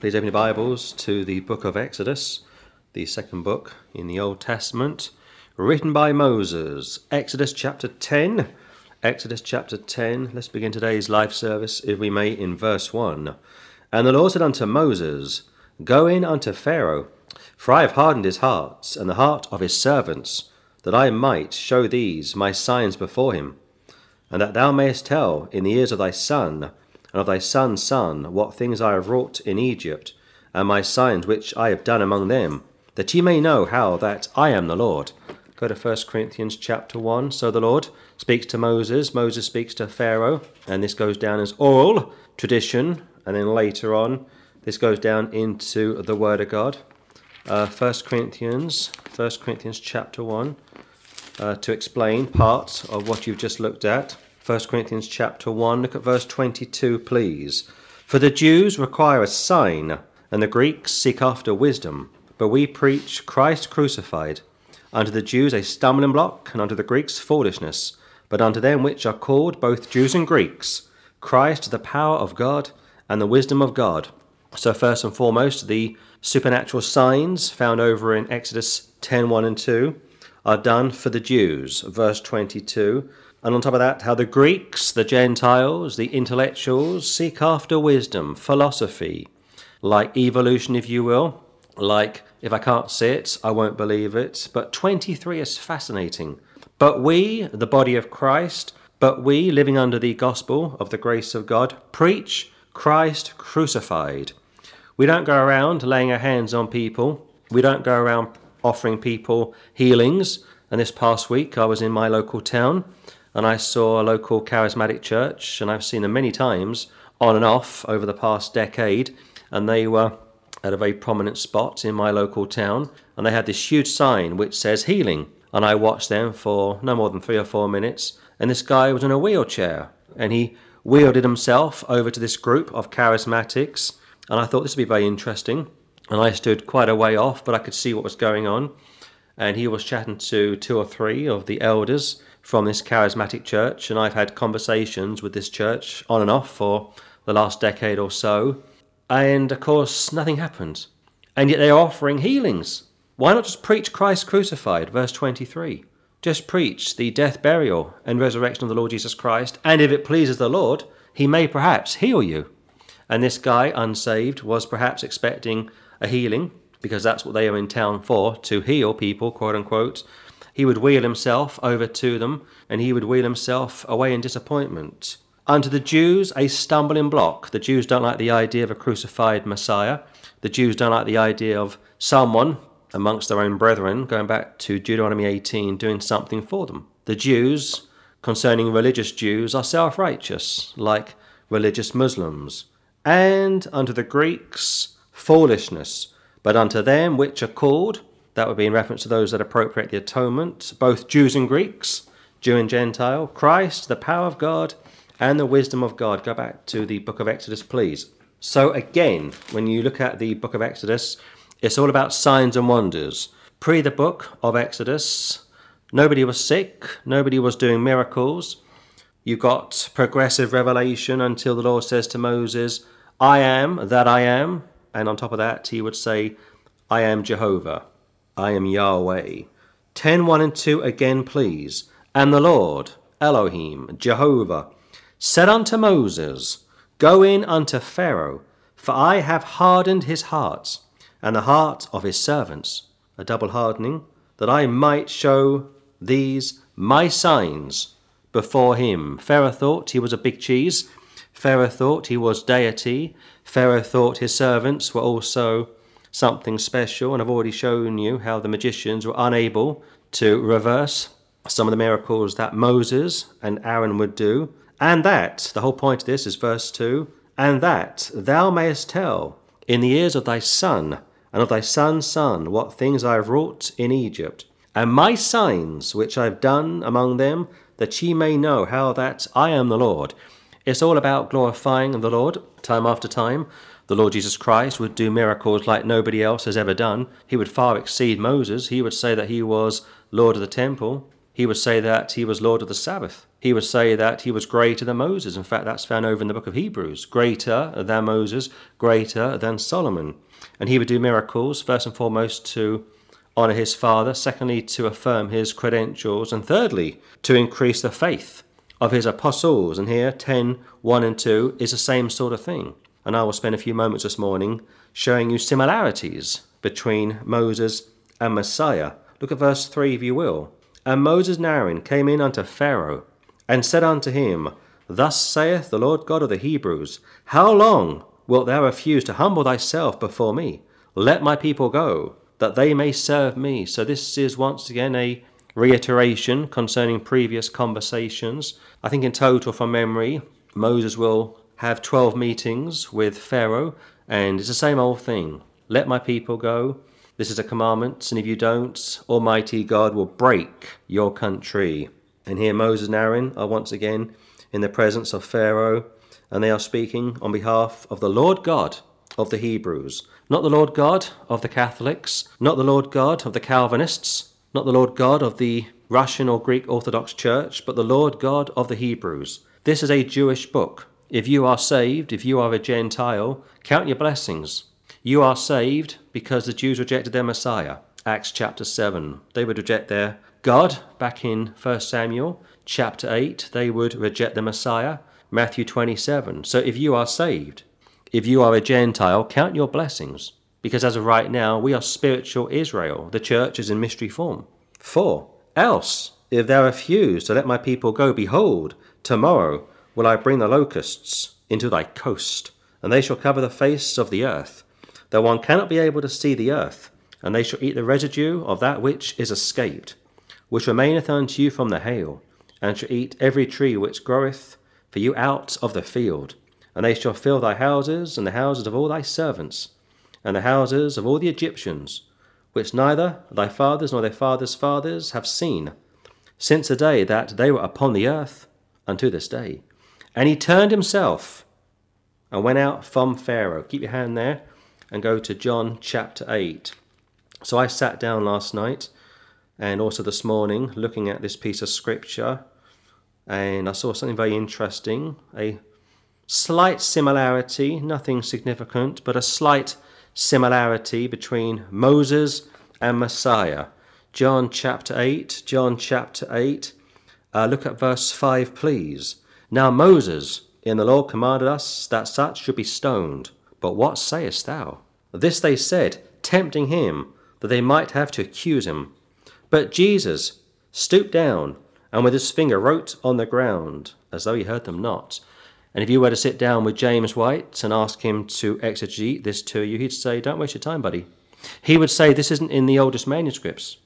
Please open your Bibles to the book of Exodus, the second book in the Old Testament, written by Moses. Exodus chapter 10. Exodus chapter 10. Let's begin today's life service, if we may, in verse 1. And the Lord said unto Moses, Go in unto Pharaoh, for I have hardened his heart, and the heart of his servants, that I might show these my signs before him, and that thou mayest tell in the ears of thy son and of thy son's son what things I have wrought in Egypt, and my signs which I have done among them, that ye may know how that I am the Lord. Go to 1 Corinthians chapter 1. So the Lord speaks to Moses, Moses speaks to Pharaoh, and this goes down as oral tradition, and then later on, this goes down into the Word of God. Uh, 1 Corinthians, 1 Corinthians chapter 1, uh, to explain part of what you've just looked at. 1 Corinthians chapter 1, look at verse 22, please. For the Jews require a sign, and the Greeks seek after wisdom. But we preach Christ crucified, unto the Jews a stumbling block, and unto the Greeks foolishness. But unto them which are called, both Jews and Greeks, Christ the power of God and the wisdom of God. So, first and foremost, the supernatural signs found over in Exodus 10 1 and 2 are done for the Jews. Verse 22 and on top of that, how the Greeks, the Gentiles, the intellectuals seek after wisdom, philosophy, like evolution, if you will, like if I can't see it, I won't believe it. But 23 is fascinating. But we, the body of Christ, but we, living under the gospel of the grace of God, preach Christ crucified. We don't go around laying our hands on people. We don't go around offering people healings. And this past week, I was in my local town and I saw a local charismatic church, and I've seen them many times on and off over the past decade, and they were at a very prominent spot in my local town, and they had this huge sign which says healing. And I watched them for no more than three or four minutes, and this guy was in a wheelchair, and he wielded himself over to this group of charismatics, and I thought this would be very interesting. And I stood quite a way off, but I could see what was going on. And he was chatting to two or three of the elders from this charismatic church, and I've had conversations with this church on and off for the last decade or so, and of course, nothing happened. And yet they are offering healings. Why not just preach Christ crucified, verse 23? Just preach the death, burial, and resurrection of the Lord Jesus Christ, and if it pleases the Lord, he may perhaps heal you. And this guy, unsaved, was perhaps expecting a healing, because that's what they are in town for, to heal people, quote unquote he would wheel himself over to them, and he would wheel himself away in disappointment. Unto the Jews, a stumbling block. The Jews don't like the idea of a crucified Messiah. The Jews don't like the idea of someone amongst their own brethren, going back to Deuteronomy 18, doing something for them. The Jews, concerning religious Jews, are self righteous, like religious Muslims. And unto the Greeks, foolishness. But unto them which are called, that would be in reference to those that appropriate the atonement, both Jews and Greeks, Jew and Gentile, Christ, the power of God, and the wisdom of God. Go back to the book of Exodus, please. So, again, when you look at the book of Exodus, it's all about signs and wonders. Pre the book of Exodus, nobody was sick, nobody was doing miracles. You got progressive revelation until the Lord says to Moses, I am that I am. And on top of that, he would say, I am Jehovah. I am Yahweh. 10 1 and 2 again, please. And the Lord, Elohim, Jehovah, said unto Moses, Go in unto Pharaoh, for I have hardened his heart, and the heart of his servants, a double hardening, that I might show these my signs before him. Pharaoh thought he was a big cheese. Pharaoh thought he was deity. Pharaoh thought his servants were also something special, and I've already shown you how the magicians were unable to reverse some of the miracles that Moses and Aaron would do, and that, the whole point of this is verse 2 and that thou mayest tell in the ears of thy son and of thy son's son what things I have wrought in Egypt, and my signs which I have done among them, that ye may know how that I am the Lord. It's all about glorifying the Lord time after time the Lord Jesus Christ would do miracles like nobody else has ever done. He would far exceed Moses. He would say that he was Lord of the temple. He would say that he was Lord of the Sabbath. he would say that he was greater than Moses. In fact, that's found over in the book of Hebrews. Greater than Moses, greater than Solomon. And he would do miracles, first and foremost, to honour his father, secondly, to affirm his credentials, and thirdly, to increase the faith of his apostles. And here, 10, 1 and 2 is the same sort of thing. And I will spend a few moments this morning showing you similarities between Moses and Messiah. Look at verse 3 if you will. And Moses and Aaron came in unto Pharaoh and said unto him, Thus saith the Lord God of the Hebrews, How long wilt thou refuse to humble thyself before me? Let my people go, that they may serve me. So this is once again a reiteration concerning previous conversations. I think in total, from memory, Moses will have 12 meetings with Pharaoh, and it's the same old thing. Let my people go. This is a commandment, and if you don't, Almighty God will break your country. And here Moses and Aaron are once again in the presence of Pharaoh, and they are speaking on behalf of the Lord God of the Hebrews. Not the Lord God of the Catholics, not the Lord God of the Calvinists, not the Lord God of the Russian or Greek Orthodox Church, but the Lord God of the Hebrews. This is a Jewish book. If you are saved, if you are a Gentile, count your blessings. You are saved because the Jews rejected their Messiah. Acts chapter 7. They would reject their God, back in 1 Samuel chapter 8, they would reject the Messiah. Matthew 27. So if you are saved, if you are a Gentile, count your blessings, because as of right now, we are spiritual Israel. The church is in mystery form. 4. Else, if thou refuse to let my people go, behold, tomorrow will I bring the locusts into thy coast, and they shall cover the face of the earth, that one cannot be able to see the earth, and they shall eat the residue of that which is escaped which remaineth unto you from the hail, and shall eat every tree which groweth for you out of the field. And they shall fill thy houses, and the houses of all thy servants, and the houses of all the Egyptians, which neither thy fathers nor their fathers' fathers have seen, since the day that they were upon the earth unto this day. And he turned himself and went out from Pharaoh. Keep your hand there and go to John chapter 8. So I sat down last night and also this morning looking at this piece of scripture and I saw something very interesting a slight similarity, nothing significant, but a slight similarity between Moses and Messiah. John chapter 8, John chapter 8. Uh, look at verse 5, please. Now Moses in the law commanded us that such should be stoned. But what sayest thou? This they said, tempting him, that they might have to accuse him. But Jesus stooped down and with his finger wrote on the ground, as though he heard them not. And if you were to sit down with James White and ask him to exegete this to you, he'd say, Don't waste your time, buddy. He would say, This isn't in the oldest manuscripts.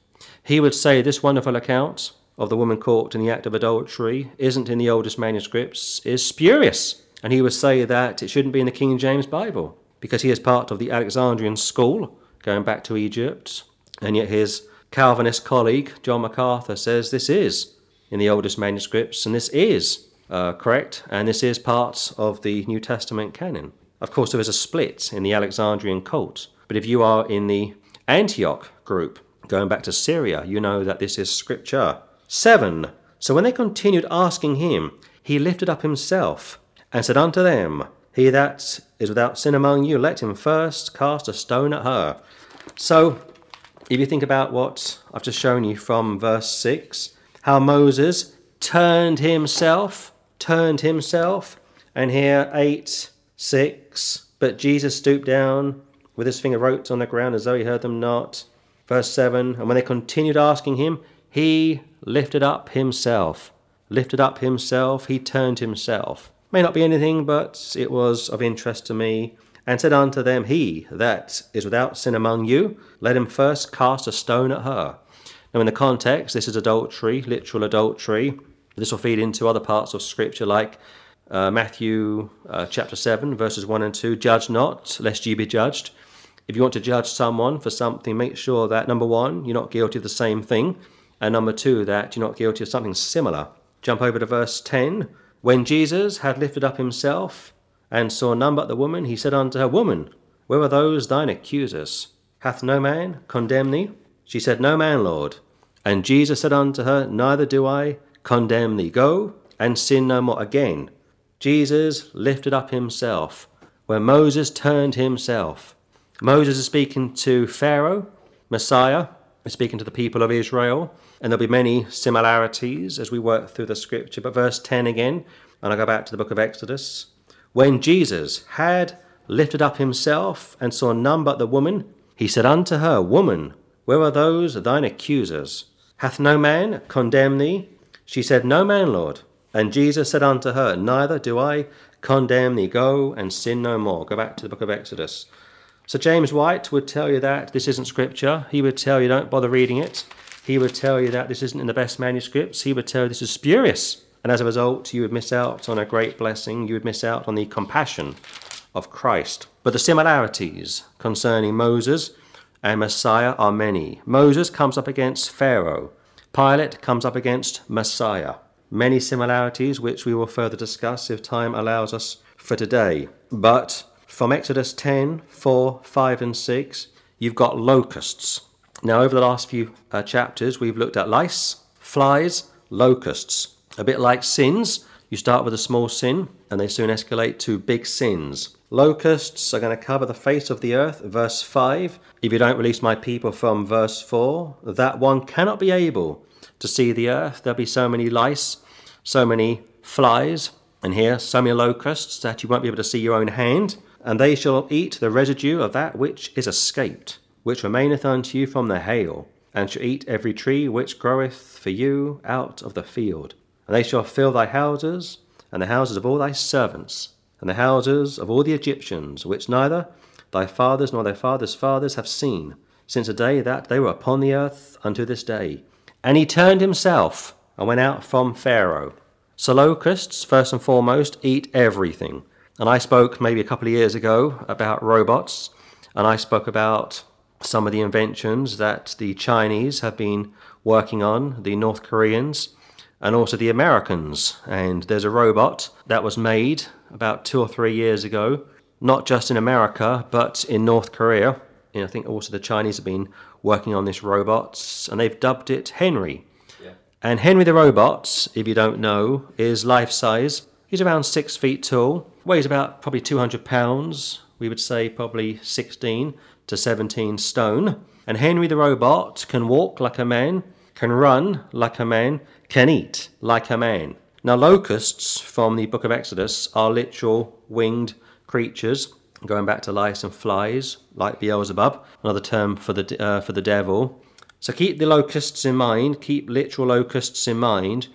He would say, This wonderful account of the woman caught in the act of adultery isn't in the oldest manuscripts, is spurious. And he would say that it shouldn't be in the King James Bible because he is part of the Alexandrian school going back to Egypt, and yet his Calvinist colleague, John MacArthur, says this is in the oldest manuscripts, and this is uh, correct, and this is part of the New Testament canon. Of course, there is a split in the Alexandrian cult, but if you are in the Antioch group, going back to Syria, you know that this is scripture. 7. So when they continued asking him, he lifted up himself and said unto them, He that is without sin among you, let him first cast a stone at her. So if you think about what I've just shown you from verse 6, how Moses turned himself, turned himself, and here 8, 6, but Jesus stooped down with his finger wrote on the ground as though he heard them not. Verse 7, and when they continued asking him, he lifted up himself. Lifted up himself, he turned himself. May not be anything, but it was of interest to me and said unto them, He that is without sin among you, let him first cast a stone at her. Now, in the context, this is adultery, literal adultery. This will feed into other parts of Scripture, like uh, Matthew uh, chapter 7, verses 1 and 2 Judge not, lest ye be judged. If you want to judge someone for something, make sure that number one, you're not guilty of the same thing, and number two, that you're not guilty of something similar. Jump over to verse 10. When Jesus had lifted up himself, and saw none but the woman, he said unto her, Woman, where are those thine accusers? Hath no man condemned thee? She said, No man, Lord. And Jesus said unto her, Neither do I condemn thee. Go and sin no more. Again, Jesus lifted up himself where Moses turned himself. Moses is speaking to Pharaoh, Messiah is speaking to the people of Israel, and there'll be many similarities as we work through the scripture. But verse 10 again, and I go back to the book of Exodus. When Jesus had lifted up himself and saw none but the woman, he said unto her, Woman, where are those thine accusers? Hath no man condemned thee? She said, No man, Lord. And Jesus said unto her, Neither do I condemn thee. Go and sin no more. Go back to the book of Exodus. So James White would tell you that this isn't scripture. He would tell you don't bother reading it. He would tell you that this isn't in the best manuscripts. He would tell you this is spurious. And as a result, you would miss out on a great blessing. You would miss out on the compassion of Christ. But the similarities concerning Moses and Messiah are many. Moses comes up against Pharaoh. Pilate comes up against Messiah many similarities which we will further discuss if time allows us for today. But from Exodus 10, 4, 5, and 6, you've got locusts. Now, over the last few uh, chapters, we've looked at lice, flies, locusts. A bit like sins, you start with a small sin and they soon escalate to big sins. Locusts are going to cover the face of the earth, verse 5. If you don't release my people from verse 4, that one cannot be able to see the earth. There'll be so many lice, so many flies, and here so many locusts that you won't be able to see your own hand. And they shall eat the residue of that which is escaped, which remaineth unto you from the hail, and shall eat every tree which groweth for you out of the field. And they shall fill thy houses, and the houses of all thy servants, and the houses of all the Egyptians, which neither thy fathers nor thy fathers' fathers have seen, since the day that they were upon the earth unto this day. And he turned himself and went out from Pharaoh. So locusts, first and foremost, eat everything. And I spoke maybe a couple of years ago about robots, and I spoke about some of the inventions that the Chinese have been working on, the North Koreans, and also the Americans. And there's a robot that was made about two or three years ago, not just in America, but in North Korea. And I think also the Chinese have been working on this robot, and they've dubbed it Henry. Yeah. And Henry the robot, if you don't know, is life size. He's around six feet tall, weighs about probably 200 pounds. We would say probably 16 to 17 stone. And Henry the robot can walk like a man, can run like a man, can eat like a man. Now, locusts from the book of Exodus are literal winged creatures going back to lice and flies, like Beelzebub, another term for the, uh, for the devil. So keep the locusts in mind, keep literal locusts in mind.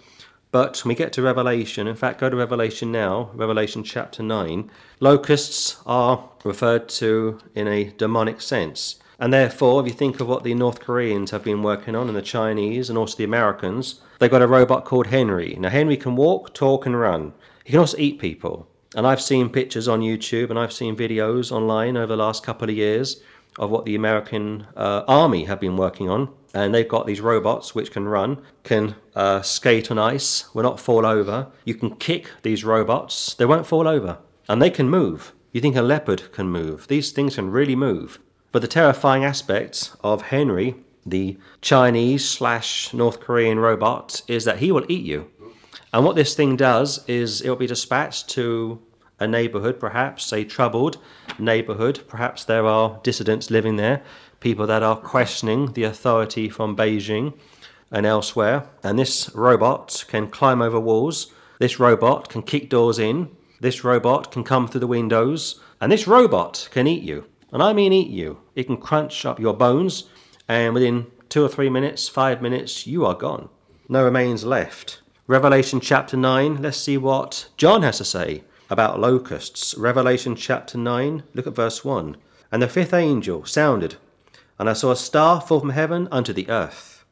But when we get to Revelation, in fact, go to Revelation now, Revelation chapter 9, locusts are referred to in a demonic sense. And therefore, if you think of what the North Koreans have been working on, and the Chinese, and also the Americans, they've got a robot called Henry. Now, Henry can walk, talk, and run. He can also eat people. And I've seen pictures on YouTube and I've seen videos online over the last couple of years of what the American uh, Army have been working on. And they've got these robots which can run, can uh, skate on ice, will not fall over. You can kick these robots, they won't fall over. And they can move. You think a leopard can move. These things can really move. But the terrifying aspect of Henry, the Chinese slash North Korean robot, is that he will eat you. And what this thing does is it will be dispatched to a neighborhood, perhaps a troubled neighborhood. Perhaps there are dissidents living there, people that are questioning the authority from Beijing and elsewhere. And this robot can climb over walls. This robot can kick doors in. This robot can come through the windows. And this robot can eat you. And I mean eat you. It can crunch up your bones. And within two or three minutes, five minutes, you are gone. No remains left. Revelation chapter 9, let's see what John has to say about locusts. Revelation chapter 9, look at verse 1. And the fifth angel sounded, and I saw a star fall from heaven unto the earth.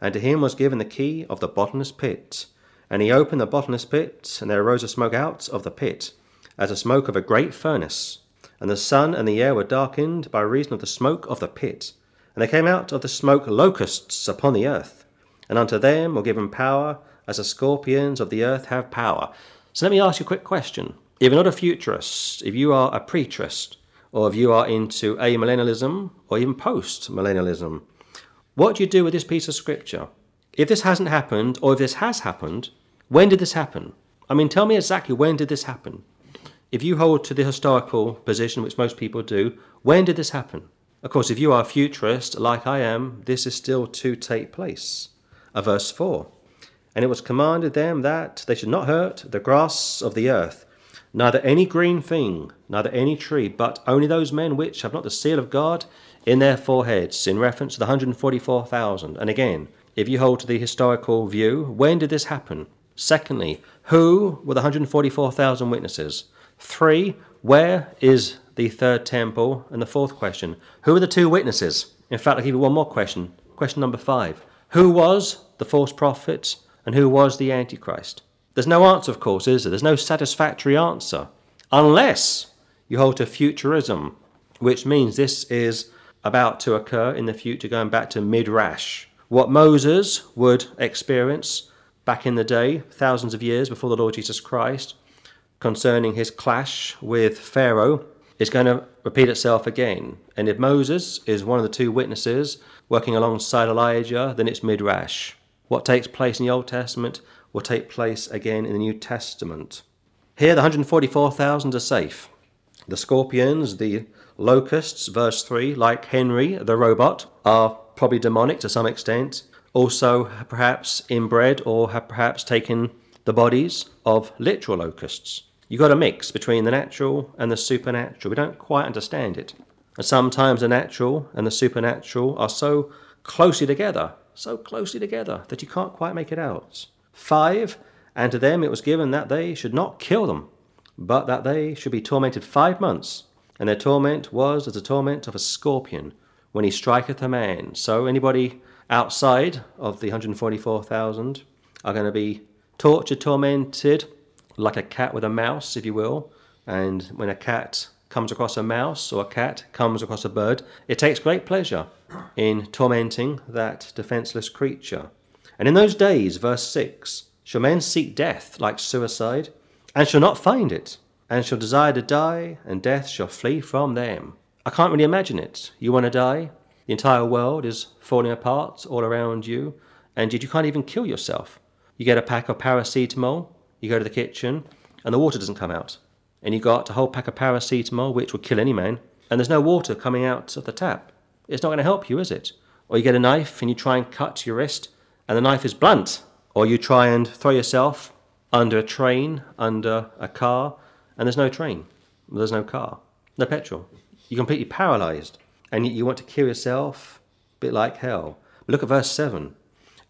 And to him was given the key of the bottomless pit. And he opened the bottomless pit, and there arose a smoke out of the pit, as the smoke of a great furnace. And the sun and the air were darkened by reason of the smoke of the pit. And there came out of the smoke locusts upon the earth, and unto them were given power as the scorpions of the earth have power. So let me ask you a quick question. If you're not a futurist, if you are a preterist, or if you are into amillennialism or even post millennialism, what do you do with this piece of scripture? If this hasn't happened, or if this has happened, When did this happen? I mean, tell me exactly when did this happen? If you hold to the historical position, which most people do, when did this happen? Of course, if you are a futurist, like I am, this is still to take place. A verse 4 And it was commanded them that they should not hurt the grass of the earth, neither any green thing, neither any tree, but only those men which have not the seal of God in their foreheads, in reference to the 144,000. And again, if you hold to the historical view, when did this happen? Secondly, who were the 144,000 witnesses? Three, where is the third temple? And the fourth question, who are the two witnesses? In fact, I'll give you one more question. Question number five. Who was the false prophet and who was the Antichrist? There's no answer, of course, is there? There's no satisfactory answer. Unless you hold to futurism, which means this is about to occur in the future, going back to Midrash. What Moses would experience back in the day, thousands of years before the Lord Jesus Christ, concerning his clash with Pharaoh, is going to repeat itself again. And if Moses is one of the two witnesses working alongside Elijah, then it's Midrash. What takes place in the Old Testament will take place again in the New Testament. Here, the 144,000 are safe. The scorpions, the locusts, verse 3, like Henry the robot, are probably demonic to some extent. Also, perhaps inbred or have perhaps taken the bodies of literal locusts. You've got a mix between the natural and the supernatural. We don't quite understand it. And sometimes the natural and the supernatural are so closely together, so closely together, that you can't quite make it out. Five, and to them it was given that they should not kill them, but that they should be tormented five months. And their torment was as the torment of a scorpion when he striketh a man. So anybody outside of the 144,000 are going to be tortured, tormented, like a cat with a mouse, if you will. And when a cat comes across a mouse or a cat comes across a bird, it takes great pleasure in tormenting that defenseless creature. And in those days, verse 6, shall men seek death like suicide, and shall not find it, and shall desire to die, and death shall flee from them. I can't really imagine it. You want to die? The entire world is falling apart all around you, and yet you can't even kill yourself. You get a pack of paracetamol, you go to the kitchen, and the water doesn't come out. And you got a whole pack of paracetamol, which would kill any man, and there's no water coming out of the tap. It's not going to help you, is it? Or you get a knife and you try and cut your wrist, and the knife is blunt. Or you try and throw yourself under a train, under a car, and there's no train, there's no car, no petrol. You're completely paralyzed, and you want to kill yourself, a bit like hell. Look at verse 7.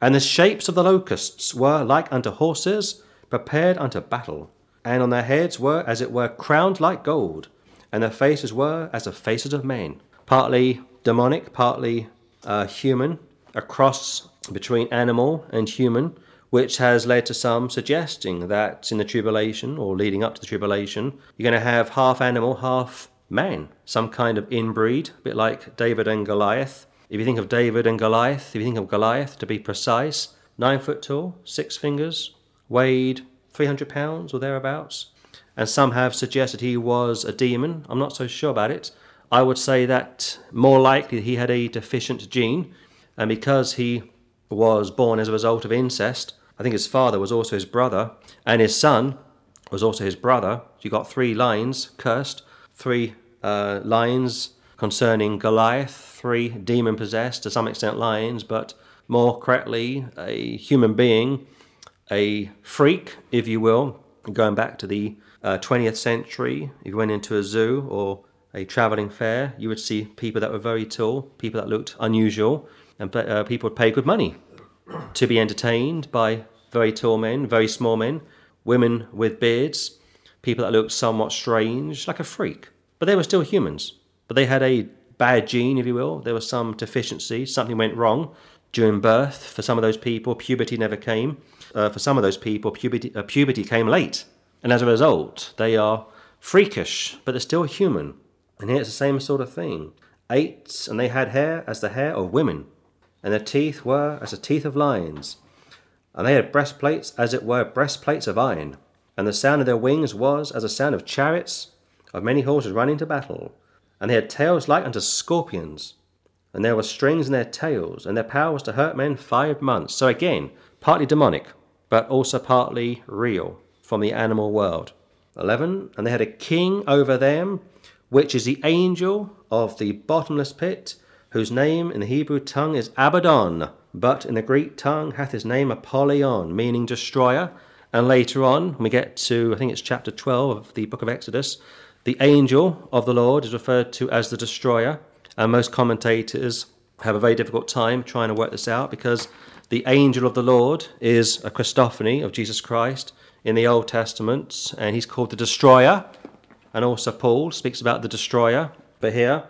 And the shapes of the locusts were like unto horses prepared unto battle, and on their heads were as it were crowned like gold, and their faces were as the faces of men, partly demonic, partly uh, human, a cross between animal and human, which has led to some suggesting that in the tribulation or leading up to the tribulation, you're going to have half animal, half man, some kind of inbreed, a bit like David and Goliath. If you think of David and Goliath, if you think of Goliath to be precise, nine foot tall, six fingers, weighed 300 pounds or thereabouts, and some have suggested he was a demon. I'm not so sure about it. I would say that more likely he had a deficient gene, and because he was born as a result of incest, I think his father was also his brother, and his son was also his brother. You got three lines cursed, three uh, lines concerning Goliath, three demon possessed, to some extent lions, but more correctly, a human being, a freak, if you will, going back to the uh, 20th century. If you went into a zoo or a traveling fair, you would see people that were very tall, people that looked unusual, and uh, people would pay good money to be entertained by very tall men, very small men, women with beards, people that looked somewhat strange, like a freak. But they were still humans. But they had a bad gene, if you will. There was some deficiency, something went wrong during birth. For some of those people, puberty never came. Uh, for some of those people, puberty, uh, puberty came late. And as a result, they are freakish, but they're still human. And here it's the same sort of thing. Eight, and they had hair as the hair of women, and their teeth were as the teeth of lions. And they had breastplates as it were breastplates of iron, and the sound of their wings was as the sound of chariots of many horses running to battle. And they had tails like unto scorpions, and there were strings in their tails, and their power was to hurt men five months. So again, partly demonic, but also partly real from the animal world. 11. And they had a king over them, which is the angel of the bottomless pit, whose name in the Hebrew tongue is Abaddon, but in the Greek tongue hath his name Apollyon, meaning destroyer. And later on, when we get to, I think it's chapter 12 of the book of Exodus, the angel of the Lord is referred to as the destroyer. And most commentators have a very difficult time trying to work this out because the angel of the Lord is a Christophany of Jesus Christ in the Old Testament, and he's called the destroyer. And also, Paul speaks about the destroyer. But here,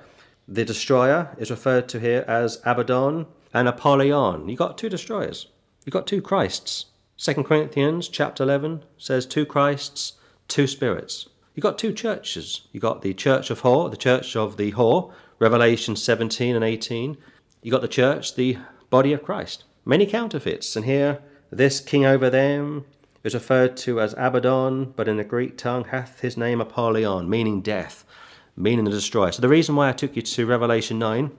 the destroyer is referred to here as Abaddon and Apollyon. You've got two destroyers. You've got two Christs. 2 Corinthians chapter 11 says two Christs, two spirits. You've got two churches. You've got the church of whore, the church of the whore, Revelation 17 and 18. You've got the church, the body of Christ. Many counterfeits. And here, this king over them is referred to as Abaddon, but in the Greek tongue hath his name Apollyon, meaning death meaning the destroyer. So the reason why I took you to Revelation 9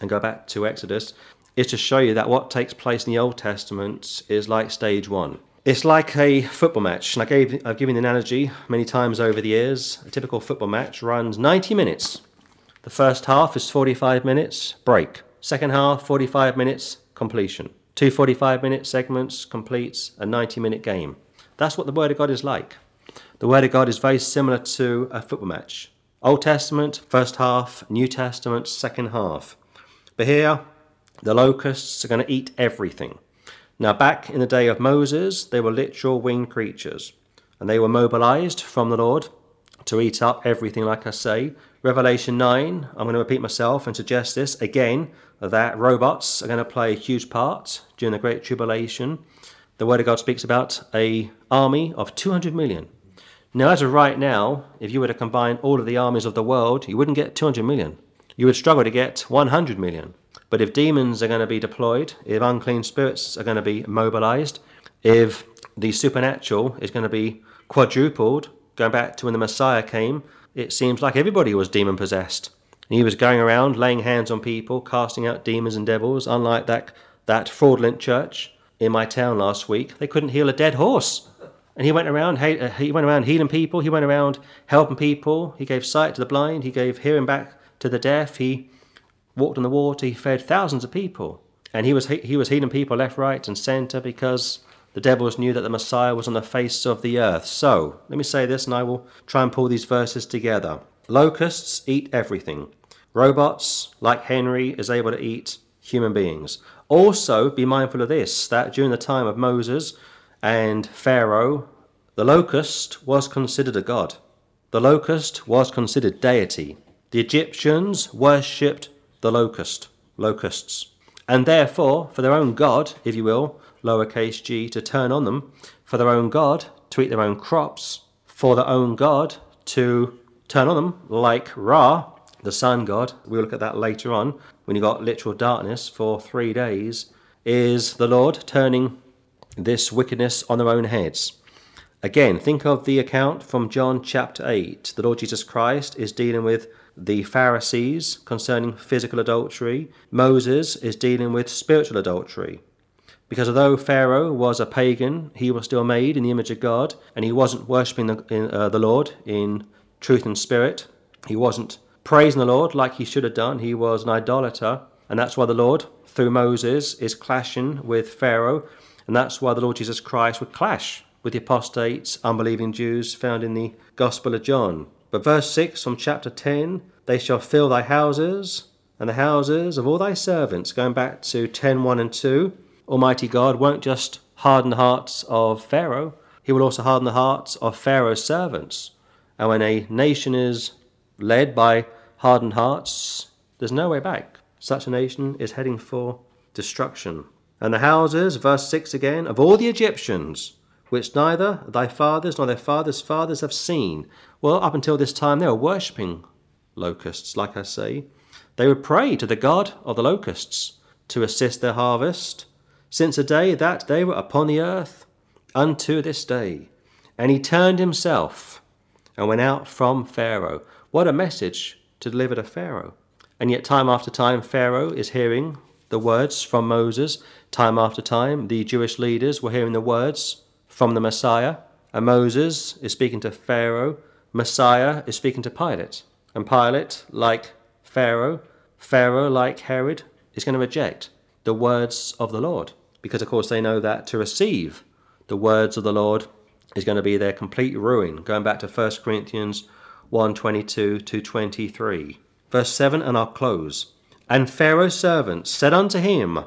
and go back to Exodus is to show you that what takes place in the Old Testament is like stage one. It's like a football match, and I gave, I've given the analogy many times over the years. A typical football match runs 90 minutes. The first half is 45 minutes, break. Second half, 45 minutes, completion. Two 45 minute segments completes a 90 minute game. That's what the Word of God is like. The Word of God is very similar to a football match. Old Testament, first half, New Testament, second half. But here, the locusts are going to eat everything. Now, back in the day of Moses, they were literal winged creatures, and they were mobilized from the Lord to eat up everything, like I say. Revelation 9, I'm going to repeat myself and suggest this again that robots are going to play a huge part during the Great Tribulation. The Word of God speaks about a army of 200 million now, as of right now, if you were to combine all of the armies of the world, you wouldn't get 200 million. You would struggle to get 100 million. But if demons are going to be deployed, if unclean spirits are going to be mobilized, if the supernatural is going to be quadrupled, going back to when the Messiah came, it seems like everybody was demon possessed. He was going around laying hands on people, casting out demons and devils, unlike that, that fraudulent church in my town last week. They couldn't heal a dead horse. And he went around, uh, he went around healing people. He went around helping people. He gave sight to the blind. He gave hearing back to the deaf. He walked on the water. He fed thousands of people. And he was he was healing people left, right, and centre because the devils knew that the Messiah was on the face of the earth. So let me say this, and I will try and pull these verses together. Locusts eat everything. Robots, like Henry, is able to eat human beings. Also, be mindful of this: that during the time of Moses, and Pharaoh, the locust was considered a god. The locust was considered deity. The Egyptians worshipped the locust, locusts, and therefore, for their own god, if you will, lowercase g, to turn on them, for their own god to eat their own crops, for their own god to turn on them, like Ra, the sun god, we'll look at that later on, when you got literal darkness for three days, is the Lord turning this wickedness on their own heads. Again, think of the account from John chapter 8. The Lord Jesus Christ is dealing with the Pharisees concerning physical adultery. Moses is dealing with spiritual adultery. Because although Pharaoh was a pagan, he was still made in the image of God, and he wasn't worshipping the, uh, the Lord in truth and spirit. He wasn't praising the Lord like he should have done. He was an idolater, and that's why the Lord, through Moses, is clashing with Pharaoh and that's why the Lord Jesus Christ would clash with the apostates, unbelieving Jews found in the Gospel of John. But verse 6 from chapter 10 they shall fill thy houses and the houses of all thy servants. Going back to 10 1 and 2, Almighty God won't just harden the hearts of Pharaoh, he will also harden the hearts of Pharaoh's servants. And when a nation is led by hardened hearts, there's no way back. Such a nation is heading for destruction and the houses, verse 6 again, of all the Egyptians, which neither thy fathers nor their fathers' fathers have seen. Well, up until this time, they were worshipping locusts, like I say. They would pray to the God of the locusts to assist their harvest, since the day that they were upon the earth unto this day. And he turned himself and went out from Pharaoh. What a message to deliver to Pharaoh. And yet, time after time, Pharaoh is hearing the words from Moses. Time after time, the Jewish leaders were hearing the words from the Messiah. And Moses is speaking to Pharaoh. Messiah is speaking to Pilate. And Pilate, like Pharaoh, Pharaoh, like Herod, is going to reject the words of the Lord. Because, of course, they know that to receive the words of the Lord is going to be their complete ruin. Going back to 1 Corinthians 1 22 to 23. Verse 7, and I'll close. And Pharaoh's servants said unto him,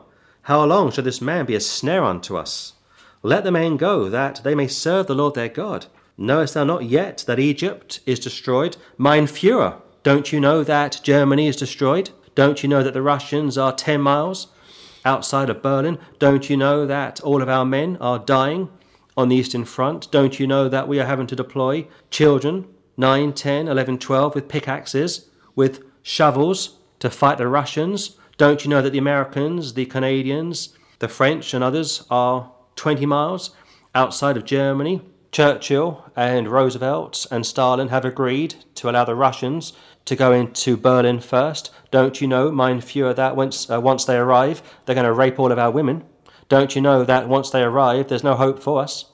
How long shall this man be a snare unto us? Let the men go, that they may serve the Lord their God. Knowest thou not yet that Egypt is destroyed? Mein Führer, don't you know that Germany is destroyed? Don't you know that the Russians are 10 miles outside of Berlin? Don't you know that all of our men are dying on the Eastern Front? Don't you know that we are having to deploy children, 9, 10, 11, 12, with pickaxes, with shovels to fight the Russians? Don't you know that the Americans, the Canadians, the French, and others are 20 miles outside of Germany. Churchill and Roosevelt and Stalin have agreed to allow the Russians to go into Berlin first. Don't you know, mein Führer, that once, uh, once they arrive, they're going to rape all of our women? Don't you know that once they arrive, there's no hope for us?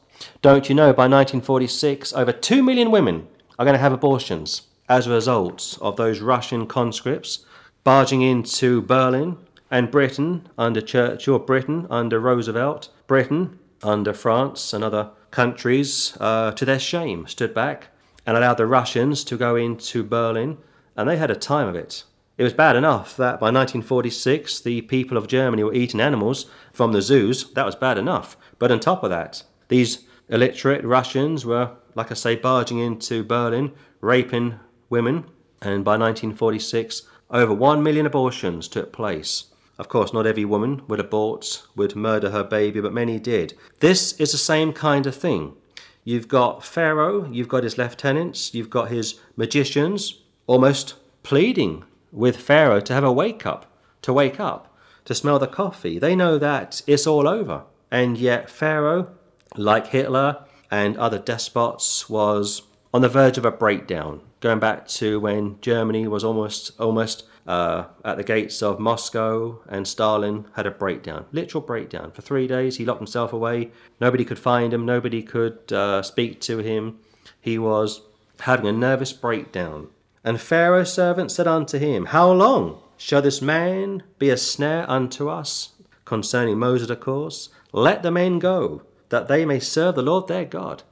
Don't you know by 1946, over 2 million women are going to have abortions as a result of those Russian conscripts barging into Berlin and Britain under Churchill, Britain under Roosevelt, Britain under France and other countries, uh, to their shame, stood back and allowed the Russians to go into Berlin, and they had a time of it. It was bad enough that by 1946 the people of Germany were eating animals from the zoos. That was bad enough. But on top of that, these illiterate Russians were, like I say, barging into Berlin, raping women, and by 1946, over 1 million abortions took place. Of course, not every woman would abort, would murder her baby, but many did. This is the same kind of thing. You've got Pharaoh, you've got his lieutenants, you've got his magicians almost pleading with Pharaoh to have a wake up, to wake up, to smell the coffee. They know that it's all over. And yet, Pharaoh, like Hitler and other despots, was on the verge of a breakdown. Going back to when Germany was almost almost uh, at the gates of Moscow, and Stalin had a breakdown, literal breakdown. For three days, he locked himself away. Nobody could find him, nobody could uh, speak to him. He was having a nervous breakdown. And Pharaoh's servant said unto him, How long shall this man be a snare unto us? Concerning Moses, of course, let the men go, that they may serve the Lord their God.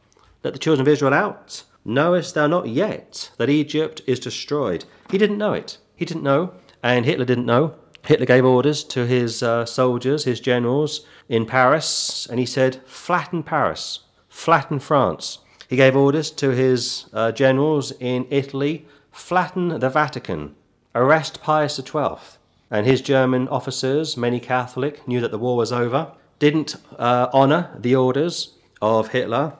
Let the children of Israel out. Knowest thou not yet that Egypt is destroyed? He didn't know it. He didn't know, and Hitler didn't know. Hitler gave orders to his uh, soldiers, his generals in Paris, and he said, flatten Paris, flatten France. He gave orders to his uh, generals in Italy, flatten the Vatican, arrest Pius XII. And his German officers, many Catholic, knew that the war was over, didn't uh, honour the orders of Hitler.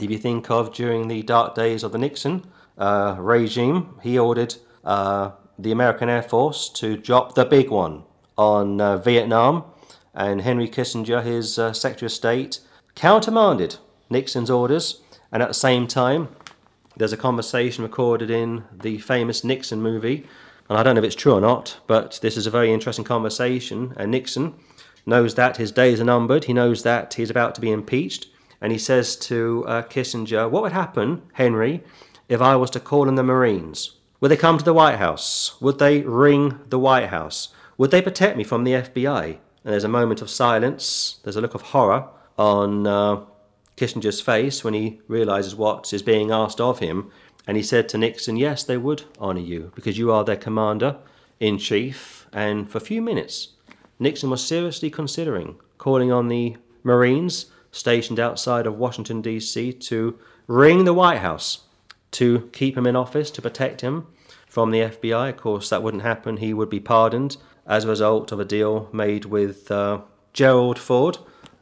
If you think of during the dark days of the Nixon uh, regime, he ordered uh, the American Air Force to drop the big one on uh, Vietnam, and Henry Kissinger, his uh, Secretary of State, countermanded Nixon's orders, and at the same time, there's a conversation recorded in the famous Nixon movie, and I don't know if it's true or not, but this is a very interesting conversation, and Nixon knows that his days are numbered, he knows that he's about to be impeached, and he says to uh, Kissinger, What would happen, Henry, if I was to call in the Marines? Would they come to the White House? Would they ring the White House? Would they protect me from the FBI? And there's a moment of silence. There's a look of horror on uh, Kissinger's face when he realizes what is being asked of him. And he said to Nixon, Yes, they would honor you because you are their commander in chief. And for a few minutes, Nixon was seriously considering calling on the Marines stationed outside of Washington, D.C., to ring the White House to keep him in office, to protect him from the FBI. Of course, that wouldn't happen. He would be pardoned as a result of a deal made with uh, Gerald Ford,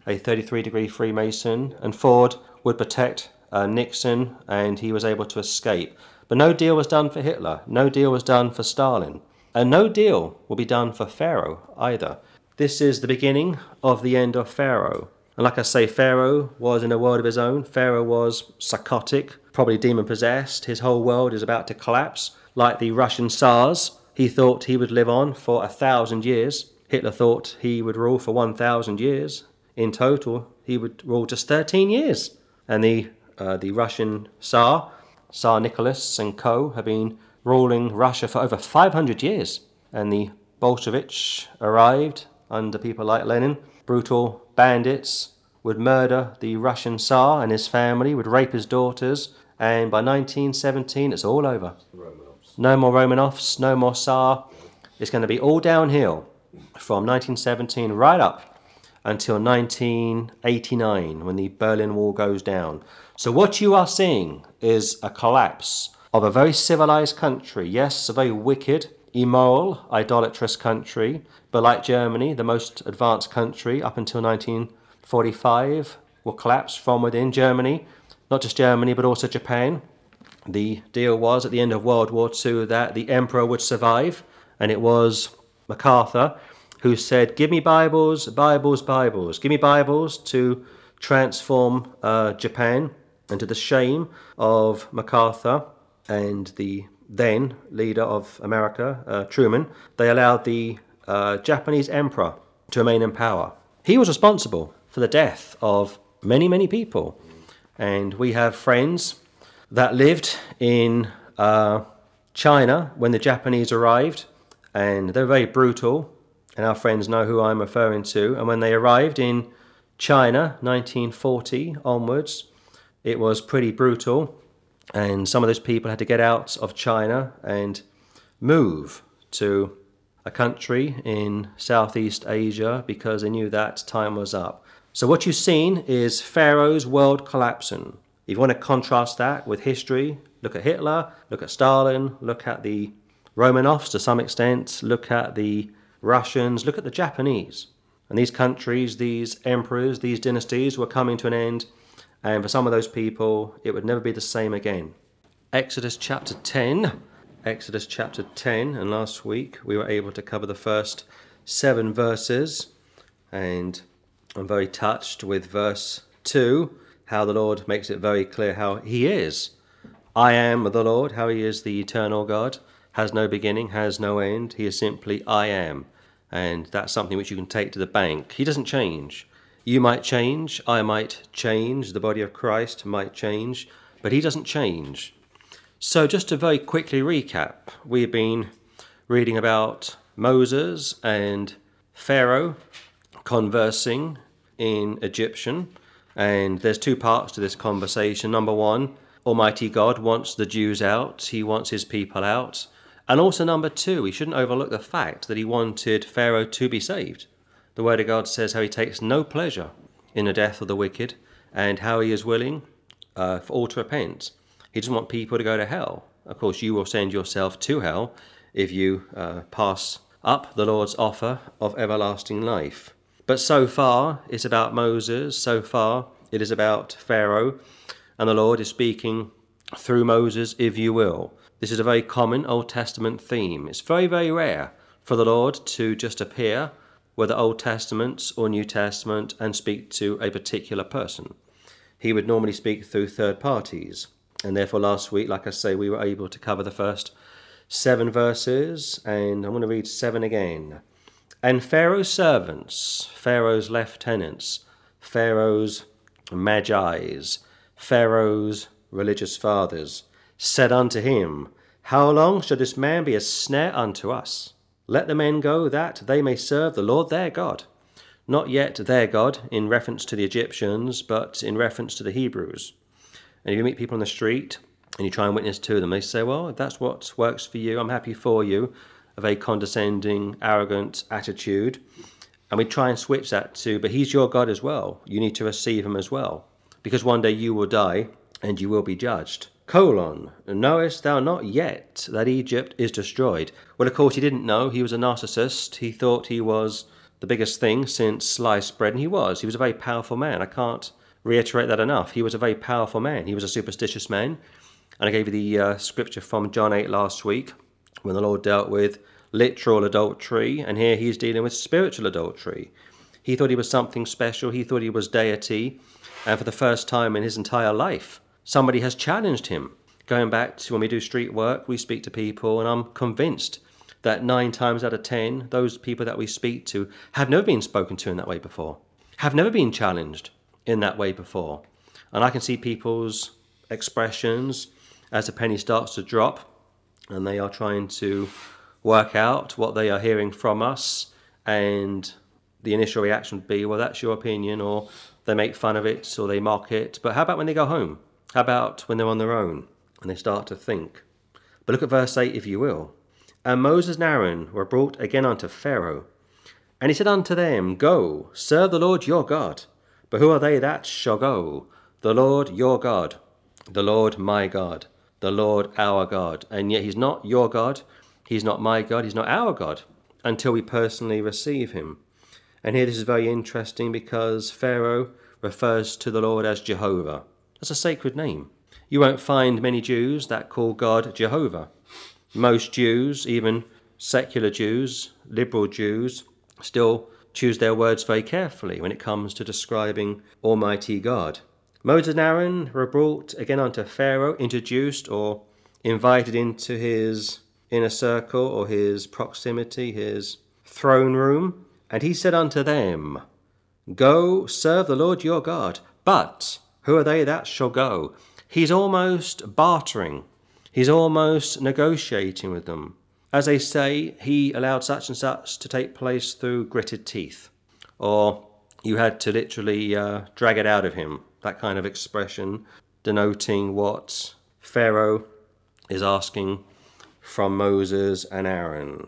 a 33 degree Freemason, and Ford would protect uh, Nixon, and he was able to escape. But no deal was done for Hitler, no deal was done for Stalin, and no deal will be done for Pharaoh either. This is the beginning of the end of Pharaoh. And like I say, Pharaoh was in a world of his own. Pharaoh was psychotic, probably demon possessed. His whole world is about to collapse. Like the Russian Tsars, he thought he would live on for a thousand years. Hitler thought he would rule for 1,000 years. In total, He would rule just 13 years. And the, uh, the Russian Tsar, Tsar Nicholas and co., have been ruling Russia for over 500 years. And the Bolsheviks arrived under people like Lenin, brutal bandits, would murder the Russian Tsar and his family, would rape his daughters, and by 1917 it's all over. Romanovs. No more Romanovs, no more Tsar. It's going to be all downhill from 1917 right up until 1989 when the Berlin Wall goes down. So, what you are seeing is a collapse of a very civilized country. Yes, a very wicked, immoral, idolatrous country, but like Germany, the most advanced country up until 1945, will collapse from within Germany. Not just Germany, but also Japan. The deal was at the end of World War II that the emperor would survive, and it was MacArthur who said, Give me Bibles, Bibles, Bibles. Give me Bibles to transform uh, Japan. And to the shame of MacArthur and the then leader of America, uh, Truman, they allowed the uh, Japanese emperor to remain in power. He was responsible for the death of many, many people. And we have friends that lived in uh, China when the Japanese arrived, and they're very brutal. And our friends know who I'm referring to. And when they arrived in China, 1940 onwards, it was pretty brutal. And some of those people had to get out of China and move to a country in Southeast Asia because they knew that time was up. So, what you've seen is Pharaoh's world collapsing. If you want to contrast that with history, look at Hitler, look at Stalin, look at the Romanovs to some extent, look at the Russians, look at the Japanese. And these countries, these emperors, these dynasties were coming to an end, and for some of those people, it would never be the same again. Exodus chapter 10. Exodus chapter 10, and last week we were able to cover the first seven verses, and I'm very touched with verse 2, how the Lord makes it very clear how He is. I am the Lord, how He is the eternal God, has no beginning, has no end. He is simply I am. And that's something which you can take to the bank. He doesn't change. You might change, I might change, the body of Christ might change, but He doesn't change. So, just to very quickly recap, we've been reading about Moses and Pharaoh conversing in Egyptian, and there's two parts to this conversation. Number one, Almighty God wants the Jews out, He wants His people out. And also, number two, we shouldn't overlook the fact that He wanted Pharaoh to be saved. The Word of God says how He takes no pleasure in the death of the wicked and how He is willing uh, for all to repent. He doesn't want people to go to hell. Of course, you will send yourself to hell if you uh, pass up the Lord's offer of everlasting life. But so far, it's about Moses. So far, it is about Pharaoh. And the Lord is speaking through Moses, if you will. This is a very common Old Testament theme. It's very, very rare for the Lord to just appear, whether Old Testament or New Testament, and speak to a particular person. He would normally speak through third parties. And therefore, last week, like I say, we were able to cover the first seven verses, and I'm going to read seven again. And Pharaoh's servants, Pharaoh's lieutenants, Pharaoh's magi's, Pharaoh's religious fathers, said unto him, How long shall this man be a snare unto us? Let the men go that they may serve the Lord their God. Not yet their God in reference to the Egyptians, but in reference to the Hebrews. And if you meet people on the street and you try and witness to them, they say, Well, if that's what works for you, I'm happy for you. of A very condescending, arrogant attitude. And we try and switch that to, But he's your God as well. You need to receive him as well. Because one day you will die and you will be judged. Colon, knowest thou not yet that Egypt is destroyed? Well, of course, he didn't know. He was a narcissist. He thought he was the biggest thing since sliced bread, and he was. He was a very powerful man. I can't reiterate that enough. He was a very powerful man. He was a superstitious man. And I gave you the uh, scripture from John 8 last week when the Lord dealt with literal adultery, and here he's dealing with spiritual adultery. He thought he was something special, he thought he was deity, and for the first time in his entire life, somebody has challenged him. Going back to when we do street work, we speak to people, and I'm convinced that nine times out of ten, those people that we speak to have never been spoken to in that way before, have never been challenged in that way before. And I can see people's expressions as the penny starts to drop and they are trying to work out what they are hearing from us and the initial reaction would be well that's your opinion or they make fun of it or they mock it. But how about when they go home? How about when they're on their own and they start to think? But look at verse 8 if you will. And moses and aaron were brought again unto pharaoh and he said unto them go serve the lord your god but who are they that shall go the lord your god the lord my god the Lord our God. And yet He's not your God, He's not my God, He's not our God until we personally receive Him. And here this is very interesting because Pharaoh refers to the Lord as Jehovah. That's a sacred name. You won't find many Jews that call God Jehovah. Most Jews, even secular Jews, liberal Jews, still choose their words very carefully when it comes to describing Almighty God. Moses and Aaron were brought again unto Pharaoh, introduced or invited into his inner circle or his proximity, his throne room. And he said unto them, Go serve the Lord your God. But who are they that shall go? He's almost bartering, he's almost negotiating with them. As they say, he allowed such and such to take place through gritted teeth, or you had to literally uh, drag it out of him that kind of expression, denoting what Pharaoh is asking from Moses and Aaron.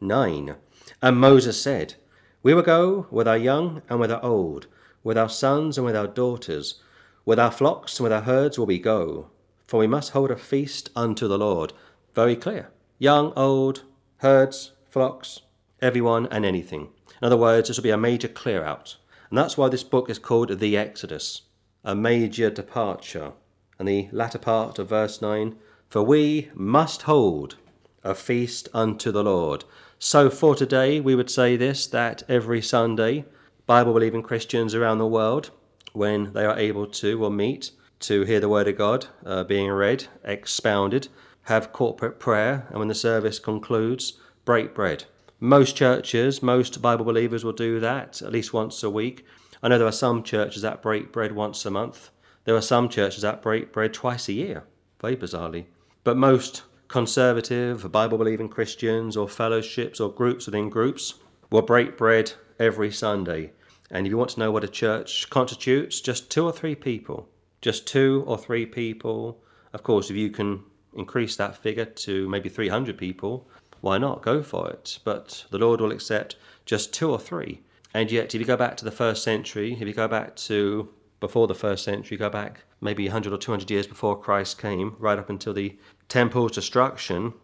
9. And Moses said, We will go with our young and with our old, with our sons and with our daughters, with our flocks and with our herds will we go, for we must hold a feast unto the Lord. Very clear. Young, old, herds, flocks, everyone and anything. In other words, this will be a major clear out. And that's why this book is called The Exodus a major departure. And the latter part of verse 9 For we must hold a feast unto the Lord. So for today, we would say this that every Sunday, Bible believing Christians around the world, when they are able to, will meet to hear the Word of God uh, being read, expounded, have corporate prayer, and when the service concludes, break bread. Most churches, most Bible believers will do that at least once a week. I know there are some churches that break bread once a month. There are some churches that break bread twice a year, very bizarrely. But most conservative, Bible believing Christians or fellowships or groups within groups will break bread every Sunday. And if you want to know what a church constitutes, just two or three people. Just two or three people. Of course, if you can increase that figure to maybe 300 people, why not? Go for it. But the Lord will accept just two or three. And yet, if you go back to the first century, if you go back to before the first century, go back maybe 100 or 200 years before Christ came, right up until the temple's destruction,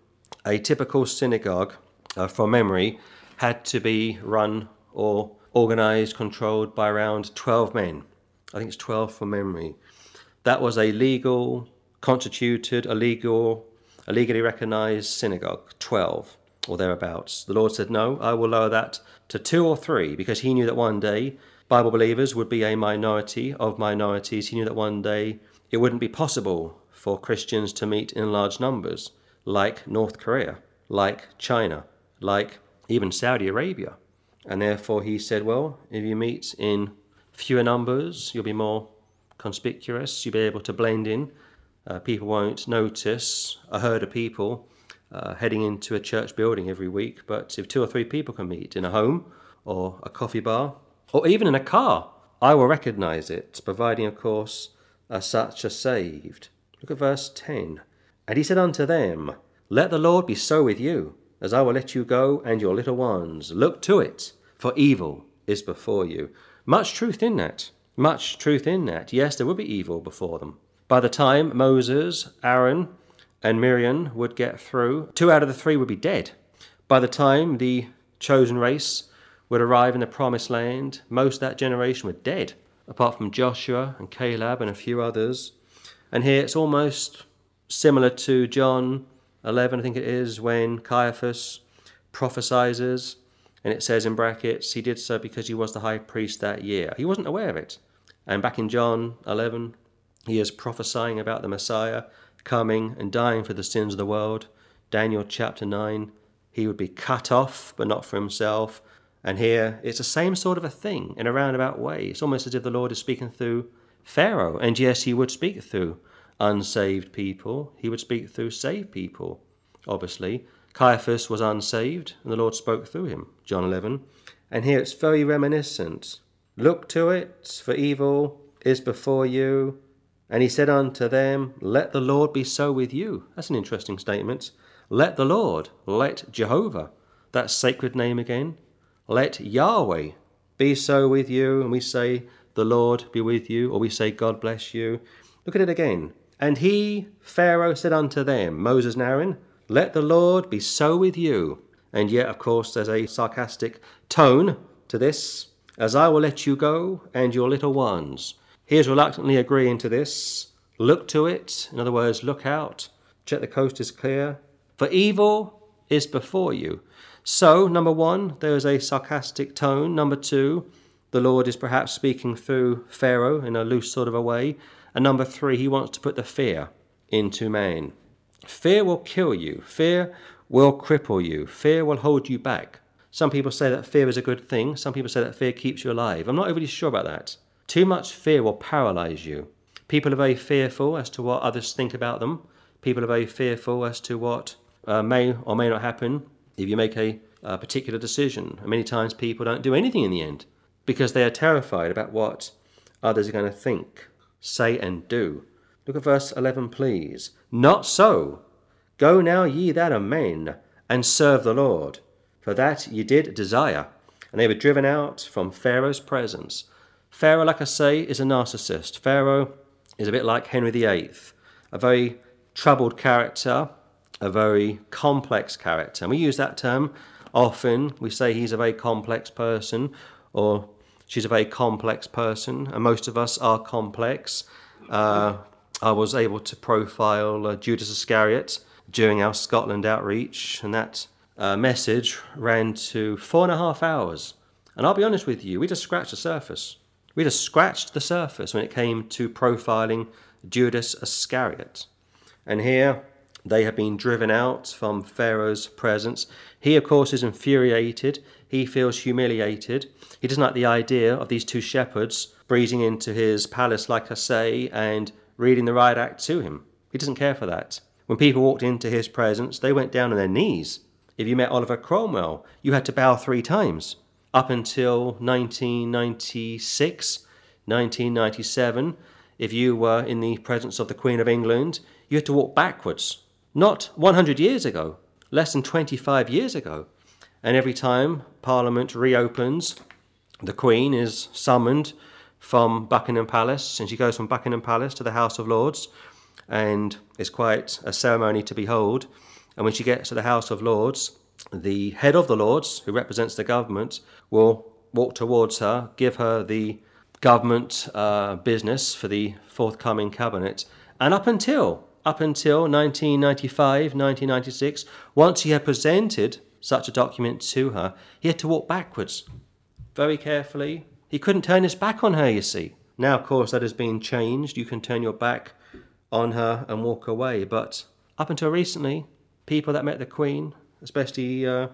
a typical synagogue, uh, from memory, had to be run or organized, controlled by around 12 men. I think it's 12 from memory. That was a legal, constituted, a legal, a legally recognized synagogue, 12 or thereabouts. The Lord said, No, I will lower that to two or three, because he knew that one day Bible believers would be a minority of minorities. He knew that one day it wouldn't be possible for Christians to meet in large numbers, like North Korea, like China, like even Saudi Arabia. And therefore he said, Well, if you meet in fewer numbers, you'll be more conspicuous, you'll be able to blend in. Uh, people won't notice a herd of people uh, heading into a church building every week, but if two or three people can meet in a home or a coffee bar or even in a car, I will recognize it, providing, of course, uh, such are saved. Look at verse 10. And he said unto them, Let the Lord be so with you, as I will let you go and your little ones. Look to it, for evil is before you. Much truth in that. Much truth in that. Yes, there will be evil before them. By the time Moses, Aaron, and Miriam would get through, two out of the three would be dead. By the time the chosen race would arrive in the promised land, most of that generation were dead, apart from Joshua and Caleb and a few others. And here it's almost similar to John 11, I think it is, when Caiaphas prophesies, and it says in brackets, he did so because he was the high priest that year. He wasn't aware of it. And back in John 11, he is prophesying about the Messiah coming and dying for the sins of the world. Daniel chapter 9, he would be cut off, but not for himself, And here it's the same sort of a thing in a roundabout way. It's almost as if the Lord is speaking through Pharaoh. And yes, he would speak through unsaved people, he would speak through saved people, obviously. Caiaphas was unsaved, and the Lord spoke through him, John 11. And here it's very reminiscent. Look to it, for evil is before you. And he said unto them, Let the Lord be so with you. That's an interesting statement. Let the Lord, let Jehovah, that sacred name again, let Yahweh be so with you. And we say, The Lord be with you, or we say, God bless you. Look at it again. And he, Pharaoh, said unto them, Moses and Aaron, Let the Lord be so with you. And yet, of course, there's a sarcastic tone to this, as I will let you go and your little ones. He is reluctantly agreeing to this. Look to it, in other words, look out. Check the coast is clear. For evil is before you. So, number one, there is a sarcastic tone. Number two, the Lord is perhaps speaking through Pharaoh in a loose sort of a way. And number three, he wants to put the fear into man. Fear will kill you. Fear will cripple you. Fear will hold you back. Some people say that fear is a good thing. Some people say that fear keeps you alive. I'm not overly sure about that. Too much fear will paralyze you. People are very fearful as to what others think about them. People are very fearful as to what uh, may or may not happen if you make a, a particular decision. And many times people don't do anything in the end because they are terrified about what others are going to think, say, and do. Look at verse 11, please. Not so. Go now, ye that are men, and serve the Lord, for that ye did desire. And they were driven out from Pharaoh's presence. Pharaoh, like I say, is a narcissist. Pharaoh is a bit like Henry VIII, a very troubled character, a very complex character. And we use that term often. We say he's a very complex person or she's a very complex person, and most of us are complex. Uh, I was able to profile uh, Judas Iscariot during our Scotland outreach, and that uh, message ran to four and a half hours. And I'll be honest with you, we just scratched the surface. We just scratched the surface when it came to profiling Judas Iscariot. And here they have been driven out from Pharaoh's presence. He, of course, is infuriated. He feels humiliated. He doesn't like the idea of these two shepherds breezing into his palace, like I say, and reading the riot act to him. He doesn't care for that. When people walked into his presence, they went down on their knees. If you met Oliver Cromwell, you had to bow three times. Up until 1996, 1997, if you were in the presence of the Queen of England, you had to walk backwards not 100 years ago, less than 25 years ago. And every time Parliament reopens, the Queen is summoned from Buckingham Palace, and she goes from Buckingham Palace to the House of Lords, and it's quite a ceremony to behold. And when she gets to the House of Lords, the head of the Lords, who represents the government, will walk towards her, give her the government uh, business for the forthcoming cabinet. And up until up until 1995, 1996, once he had presented such a document to her, he had to walk backwards very carefully. He couldn't turn his back on her, you see. Now, of course, that has been changed. You can turn your back on her and walk away. But up until recently, people that met the Queen, especially uh,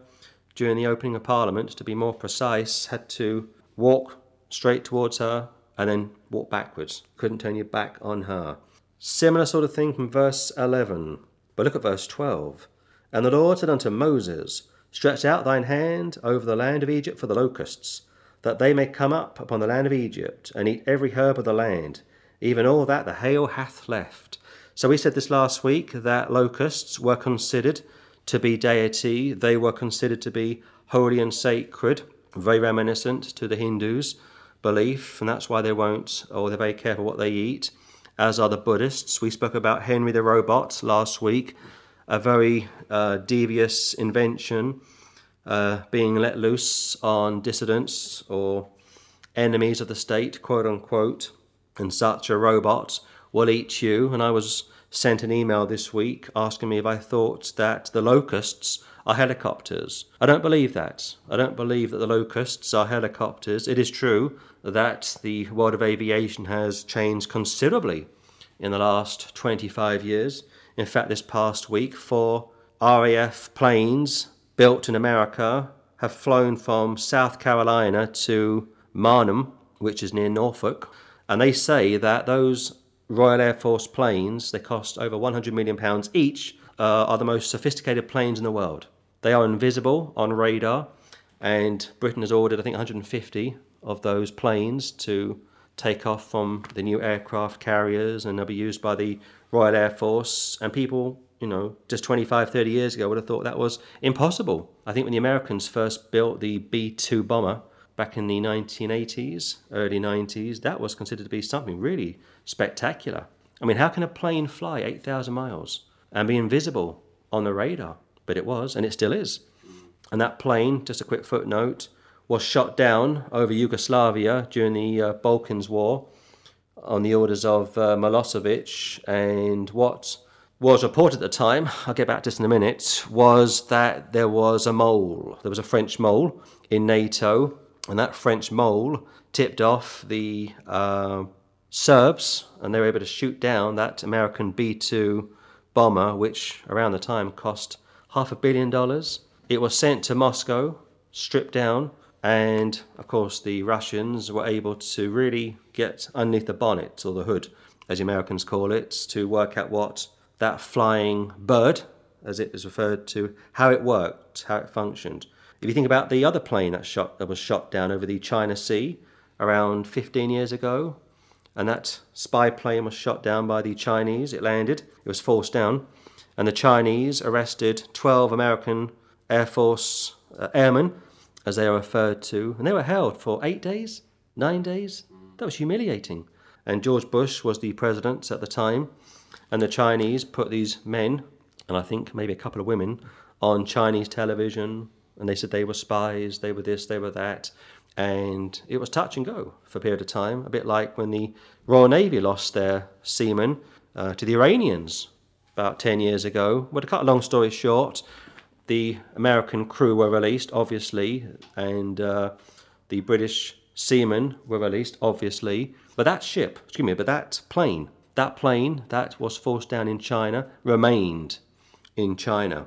during the opening of Parliament, to be more precise, had to walk straight towards her and then walk backwards. Couldn't turn your back on her. Similar sort of thing from verse 11. But look at verse 12. And the Lord said unto Moses, Stretch out thine hand over the land of Egypt for the locusts, that they may come up upon the land of Egypt, and eat every herb of the land, even all that the hail hath left. So we said this last week that locusts were considered to be deity, they were considered to be holy and sacred, very reminiscent to the Hindus' belief, and that's why they won't, or they're very careful what they eat as are the Buddhists. We spoke about Henry the Robot last week, a very uh, devious invention uh, being let loose on dissidents or enemies of the state, quote unquote, and such a robot will eat you. And I was sent an email this week asking me if I thought that the locusts are helicopters. I don't believe that. I don't believe that the locusts are helicopters. It is true that the world of aviation has changed considerably in the last 25 years. In fact, this past week, four RAF planes built in America have flown from South Carolina to Marham, which is near Norfolk, and they say that those Royal Air Force planes, they cost over 100 million pounds each, uh, are the most sophisticated planes in the world. They are invisible on radar, and Britain has ordered, I think, 150 of those planes to take off from the new aircraft carriers, and they'll be used by the Royal Air Force. And people, you know, just 25, 30 years ago would have thought that was impossible. I think when the Americans first built the B 2 bomber back in the 1980s, early 90s, that was considered to be something really spectacular. I mean, how can a plane fly 8,000 miles and be invisible on the radar? But it was, and it still is. And that plane, just a quick footnote, was shot down over Yugoslavia during the uh, Balkans War on the orders of uh, Milosevic. And what was reported at the time, I'll get back to this in a minute, was that there was a mole. There was a French mole in NATO, and that French mole tipped off the uh, Serbs, and they were able to shoot down that American B 2 bomber, which around the time cost half a billion dollars. It was sent to Moscow, stripped down, and of course, the Russians were able to really get underneath the bonnet, or the hood, as the Americans call it, to work out what that flying bird, as it is referred to, how it worked, how it functioned. If you think about the other plane that, shot, that was shot down over the China Sea around 15 years ago, and that spy plane was shot down by the Chinese, it landed, it was forced down, and the Chinese arrested 12 American Air Force uh, airmen as they are referred to, and they were held for eight days, nine days. That was humiliating. And George Bush was the president at the time, and the Chinese put these men, and I think maybe a couple of women, on Chinese television, and they said they were spies, they were this, they were that, and it was touch and go for a period of time, a bit like when the Royal Navy lost their seamen uh, to the Iranians about 10 years ago. But to cut a long story short, the American crew were released, obviously, and uh, the British seamen were released, obviously. But that ship, excuse me, but that plane, that plane that was forced down in China remained in China.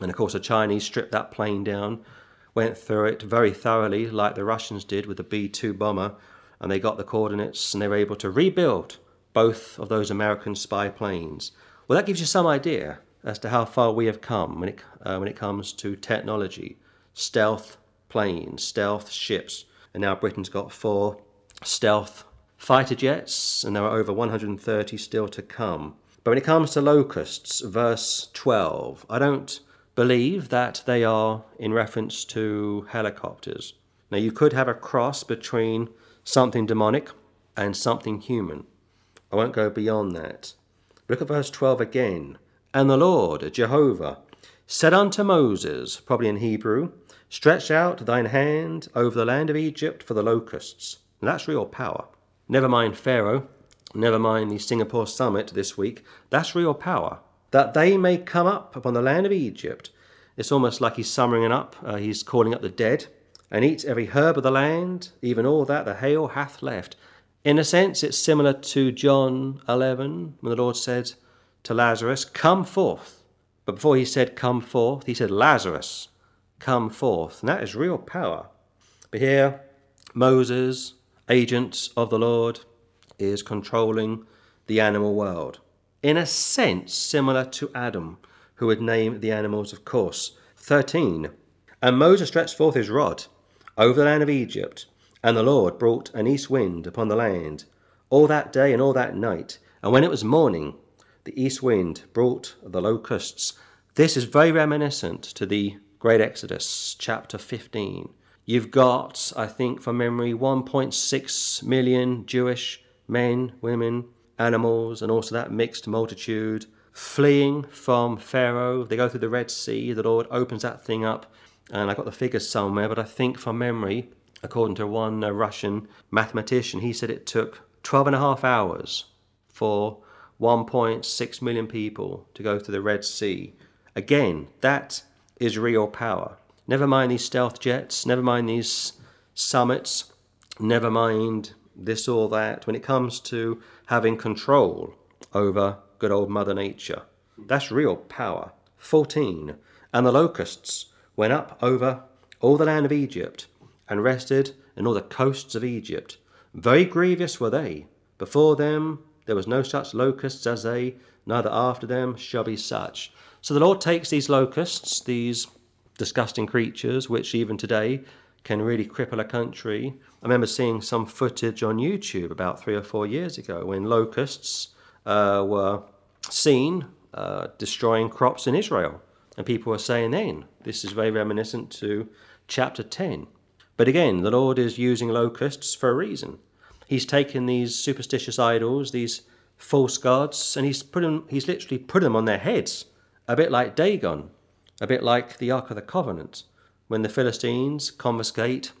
And of course, the Chinese stripped that plane down, went through it very thoroughly, like the Russians did with the B 2 bomber, and they got the coordinates and they were able to rebuild both of those American spy planes. Well, that gives you some idea as to how far we have come when it, uh, when it comes to technology, stealth planes, stealth ships, and now Britain's got four stealth fighter jets, and there are over 130 still to come. But when it comes to locusts, verse 12, I don't believe that they are in reference to helicopters. Now, you could have a cross between something demonic and something human. I won't go beyond that. Look at verse 12 again. And the Lord, Jehovah, said unto Moses, probably in Hebrew, Stretch out thine hand over the land of Egypt for the locusts. And that's real power. Never mind Pharaoh, never mind the Singapore summit this week. That's real power. That they may come up upon the land of Egypt. It's almost like he's summoning up, uh, he's calling up the dead, and eat every herb of the land, even all that the hail hath left. In a sense, it's similar to John 11, when the Lord said, to Lazarus, Come forth. But before he said, Come forth, he said, Lazarus, come forth. And that is real power. But here, Moses, agent of the Lord, is controlling the animal world. In a sense, similar to Adam, who would name the animals, of course. 13. And Moses stretched forth his rod over the land of Egypt, and the Lord brought an east wind upon the land all that day and all that night. And when it was morning, the east wind brought the locusts. This is very reminiscent to the Great Exodus, chapter 15. You've got, I think from memory, 1.6 million Jewish men, women, animals, and also that mixed multitude fleeing from Pharaoh. They go through the Red Sea. The Lord opens that thing up, and I got the figures somewhere, but I think from memory, according to one uh, Russian mathematician, he said it took 12 and a half hours for 1.6 million people to go through the Red Sea. Again, that is real power. Never mind these stealth jets, never mind these summits, never mind this or that. When it comes to having control over good old Mother Nature, that's real power. 14. And the locusts went up over all the land of Egypt, and rested in all the coasts of Egypt. Very grievous were they. Before them there was no such locusts as they, neither after them shall be such. So the Lord takes these locusts, these disgusting creatures, which even today can really cripple a country. I remember seeing some footage on YouTube about three or four years ago when locusts uh, were seen uh, destroying crops in Israel. And people were saying then, this is very reminiscent to chapter 10. But again, the Lord is using locusts for a reason. He's taken these superstitious idols, these false gods, and he's put them, he's literally put them on their heads, a bit like Dagon, a bit like the Ark of the Covenant. When the Philistines confiscate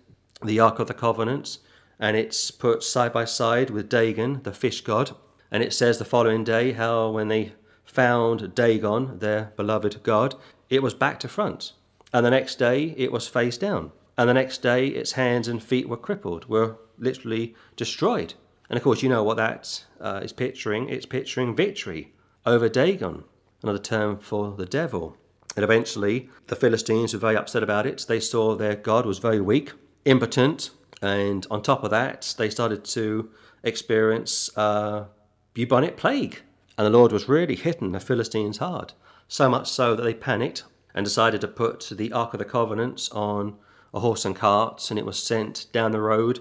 the Ark of the Covenant, and it's put side by side with Dagon, the fish god, and it says the following day how when they found Dagon, their beloved god, it was back to front. And the next day it was face down. And the next day its hands and feet were crippled, were literally destroyed. And of course, you know what that uh, is picturing. It's picturing victory over Dagon, another term for the devil. And eventually, the Philistines were very upset about it. They saw their God was very weak, impotent, and on top of that, they started to experience bubonic plague. And the Lord was really hitting the Philistines hard, so much so that they panicked and decided to put the Ark of the Covenant on a horse and cart, and it was sent down the road,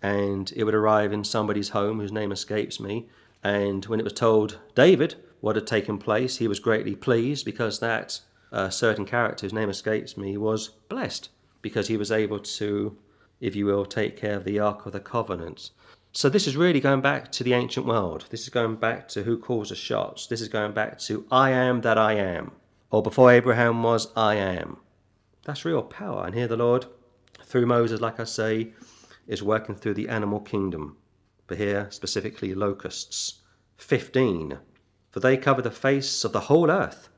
and it would arrive in somebody's home whose name escapes me. And when it was told David what had taken place, he was greatly pleased because that uh, certain character whose name escapes me was blessed because he was able to, if you will, take care of the Ark of the Covenant. So this is really going back to the ancient world. This is going back to who calls the shots. This is going back to I am that I am. Or before Abraham was, I am. That's real power. And here the Lord, through Moses, like I say, is working through the animal kingdom. But here, specifically, locusts. 15. For they cover the face of the whole earth,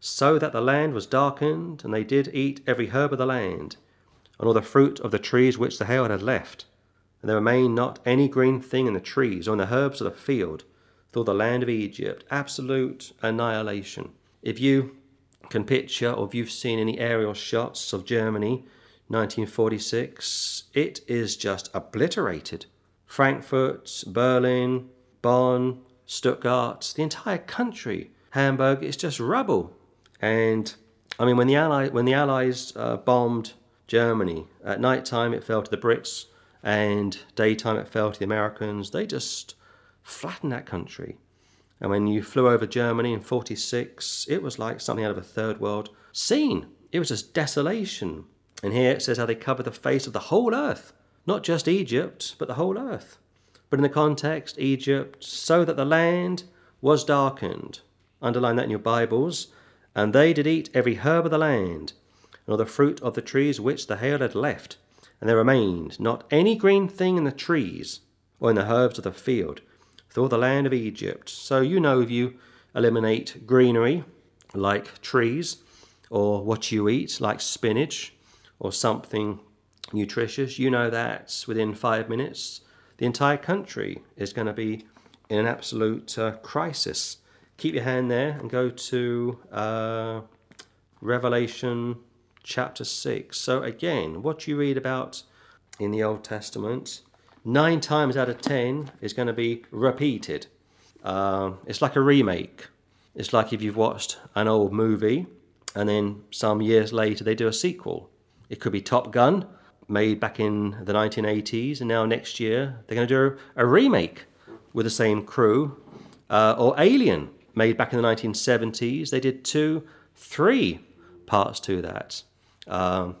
so that the land was darkened, and they did eat every herb of the land, and all the fruit of the trees which the hail had left and there remained not any green thing in the trees or in the herbs of the field through the land of Egypt. Absolute annihilation. If you can picture or if you've seen any aerial shots of Germany 1946, it is just obliterated. Frankfurt, Berlin, Bonn, Stuttgart, the entire country, Hamburg, it's just rubble. And I mean, when the Allies, when the Allies uh, bombed Germany at night time, it fell to the Brits and daytime it fell to the Americans. They just flattened that country. And when you flew over Germany in 46, it was like something out of a third world scene. It was just desolation. And here it says how they covered the face of the whole earth, not just Egypt, but the whole earth. But in the context, Egypt, so that the land was darkened. Underline that in your Bibles. And they did eat every herb of the land, and all the fruit of the trees which the hail had left and there remained not any green thing in the trees or in the herbs of the field through the land of Egypt. So you know if you eliminate greenery like trees, or what you eat like spinach, or something nutritious, you know that within five minutes the entire country is going to be in an absolute uh, crisis. Keep your hand there and go to uh, Revelation chapter 6. So, again, what you read about in the Old Testament, nine times out of ten is going to be repeated. Uh, it's like a remake. It's like if you've watched an old movie and then some years later they do a sequel. It could be Top Gun, made back in the 1980s, and now next year they're going to do a remake with the same crew. Uh, or Alien, made back in the 1970s, they did two, three parts to that um,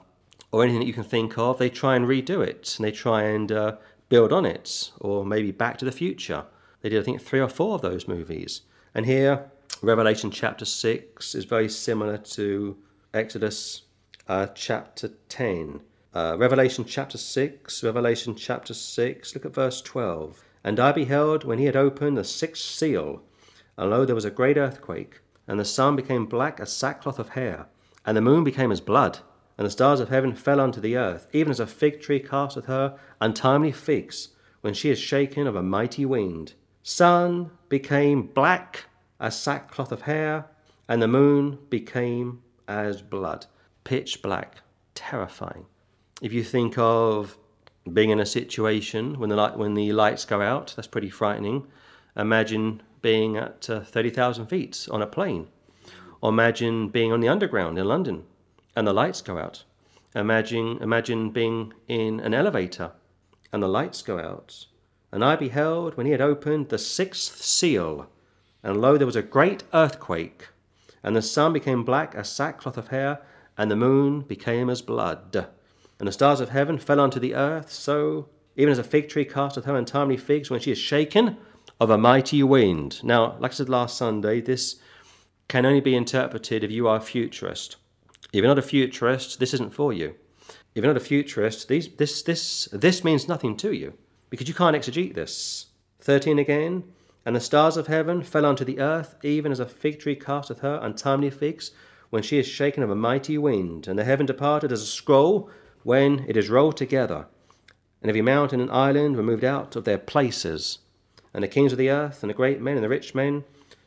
or anything that you can think of, they try and redo it and they try and uh, build on it, or maybe Back to the Future. They did, I think, three or four of those movies. And here, Revelation chapter 6 is very similar to Exodus uh, chapter 10. Uh, Revelation chapter 6, Revelation chapter 6, look at verse 12. And I beheld when he had opened the sixth seal, and lo, there was a great earthquake, and the sun became black as sackcloth of hair, and the moon became as blood and the stars of heaven fell unto the earth, even as a fig tree casteth her untimely figs when she is shaken of a mighty wind. Sun became black as sackcloth of hair, and the moon became as blood, pitch black. terrifying. If you think of being in a situation when the light, when the lights go out, that's pretty frightening. Imagine being at uh, 30,000 feet on a plane. Or imagine being on the underground in London and the lights go out. Imagine, imagine being in an elevator and the lights go out. And I beheld when he had opened the sixth seal, and lo, there was a great earthquake, and the sun became black as sackcloth of hair, and the moon became as blood. And the stars of heaven fell unto the earth, so even as a fig tree casteth her untimely figs when she is shaken of a mighty wind. Now, like I said last Sunday, this can only be interpreted if you are a futurist. If you're not a futurist, this isn't for you. If you're not a futurist, these, this, this, this means nothing to you because you can't exegete this. 13 again. And the stars of heaven fell unto the earth, even as a fig tree casteth her untimely figs, when she is shaken of a mighty wind. And the heaven departed as a scroll when it is rolled together. And every mountain and island were moved out of their places. And the kings of the earth, and the great men, and the rich men,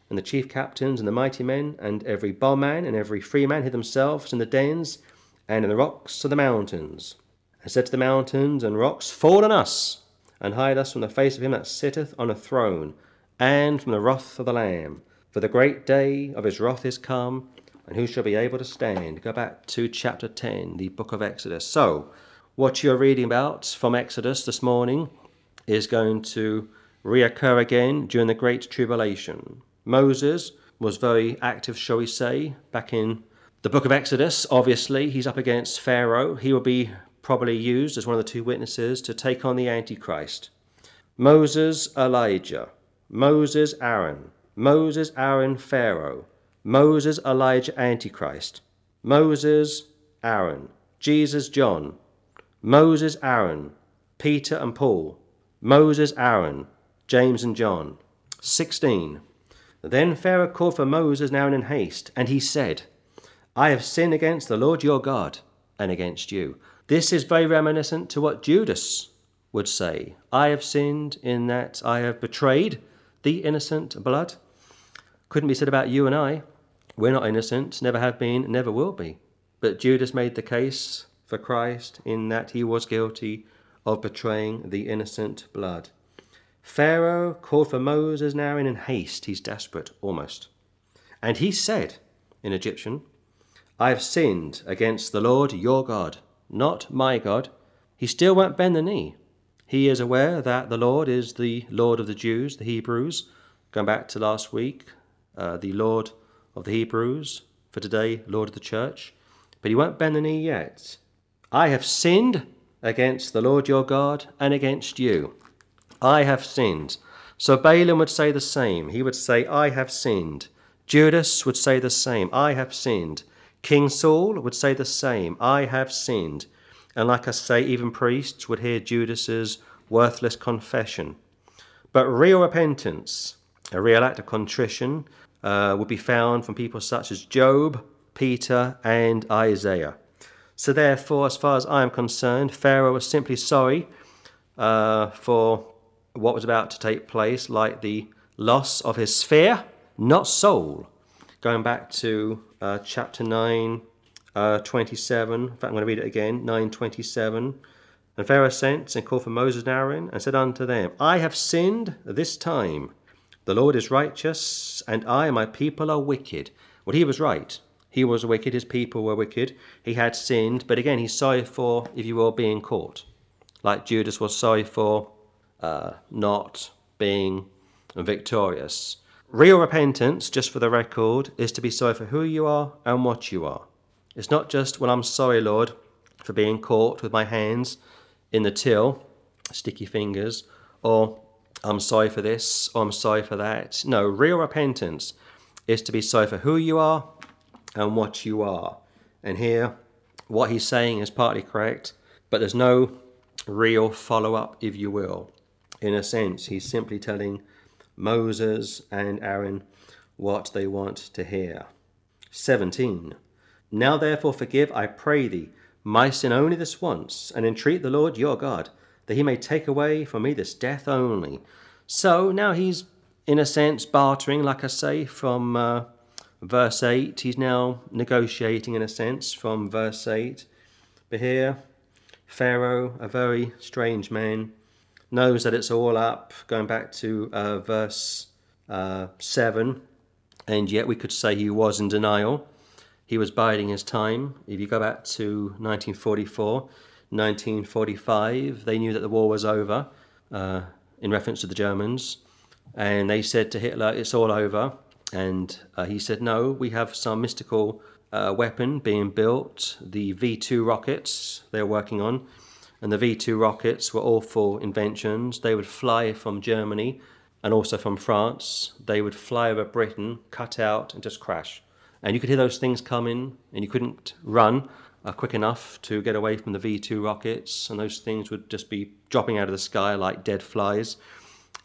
and the chief captains, and the mighty men, and every bondman, and every free man hid themselves in the dens, and in the rocks of the mountains, and said to the mountains and rocks, Fall on us, and hide us from the face of him that sitteth on a throne, and from the wrath of the Lamb. For the great day of his wrath is come, and who shall be able to stand? Go back to chapter 10, the book of Exodus. So, what you're reading about from Exodus this morning is going to reoccur again during the Great Tribulation. Moses was very active, shall we say, back in the book of Exodus, obviously, he's up against Pharaoh. He will be probably used as one of the two witnesses to take on the Antichrist. Moses, Elijah. Moses, Aaron. Moses, Aaron, Pharaoh. Moses, Elijah, Antichrist. Moses, Aaron. Jesus, John. Moses, Aaron. Peter and Paul. Moses, Aaron. James and John. 16. Then Pharaoh called for Moses now and in haste, and he said, I have sinned against the Lord your God and against you. This is very reminiscent to what Judas would say. I have sinned in that I have betrayed the innocent blood. Couldn't be said about you and I. We're not innocent, never have been, never will be. But Judas made the case for Christ in that he was guilty of betraying the innocent blood. Pharaoh called for Moses now in haste. He's desperate, almost. And he said in Egyptian, I have sinned against the Lord your God, not my God. He still won't bend the knee. He is aware that the Lord is the Lord of the Jews, the Hebrews. Going back to last week, uh, the Lord of the Hebrews, for today, Lord of the church. But he won't bend the knee yet. I have sinned against the Lord your God and against you. I have sinned. So Balaam would say the same. He would say, I have sinned. Judas would say the same. I have sinned. King Saul would say the same I have sinned. And like I say, even priests would hear Judas's worthless confession. But real repentance, a real act of contrition, uh, would be found from people such as Job, Peter, and Isaiah. So, therefore, as far as I am concerned, Pharaoh was simply sorry uh, for what was about to take place, like the loss of his sphere, not soul. Going back to uh, chapter 9, uh, 27. In fact, I'm going to read it again 9 27. And Pharaoh sent and called for Moses and Aaron and said unto them, I have sinned this time. The Lord is righteous, and I and my people are wicked. Well, he was right. He was wicked, his people were wicked. He had sinned, but again, he's sorry for, if you will, being caught. Like Judas was sorry for uh, not being victorious. Real repentance, just for the record, is to be sorry for who you are and what you are. It's not just, well, I'm sorry, Lord, for being caught with my hands in the till, sticky fingers, or I'm sorry for this, or I'm sorry for that. No, real repentance is to be sorry for who you are and what you are. And here, what he's saying is partly correct, but there's no real follow up, if you will. In a sense, he's simply telling Moses and Aaron what they want to hear. 17. Now therefore forgive, I pray thee, my sin only this once, and entreat the Lord your God, that he may take away from me this death only. So now he's, in a sense, bartering, like I say, from uh, verse 8. He's now negotiating, in a sense, from verse 8. But here, Pharaoh, a very strange man, knows that it's all up, going back to uh, verse uh, 7, and yet we could say he was in denial. He was biding his time. If you go back to 1944, 1945, they knew that the war was over uh, in reference to the Germans, and they said to Hitler, It's all over. And uh, he said, No, we have some mystical uh, weapon being built, the V 2 rockets they're working on. And the V 2 rockets were awful inventions. They would fly from Germany and also from France. They would fly over Britain, cut out, and just crash. And you could hear those things coming, and you couldn't run uh, quick enough to get away from the V 2 rockets. And those things would just be dropping out of the sky like dead flies.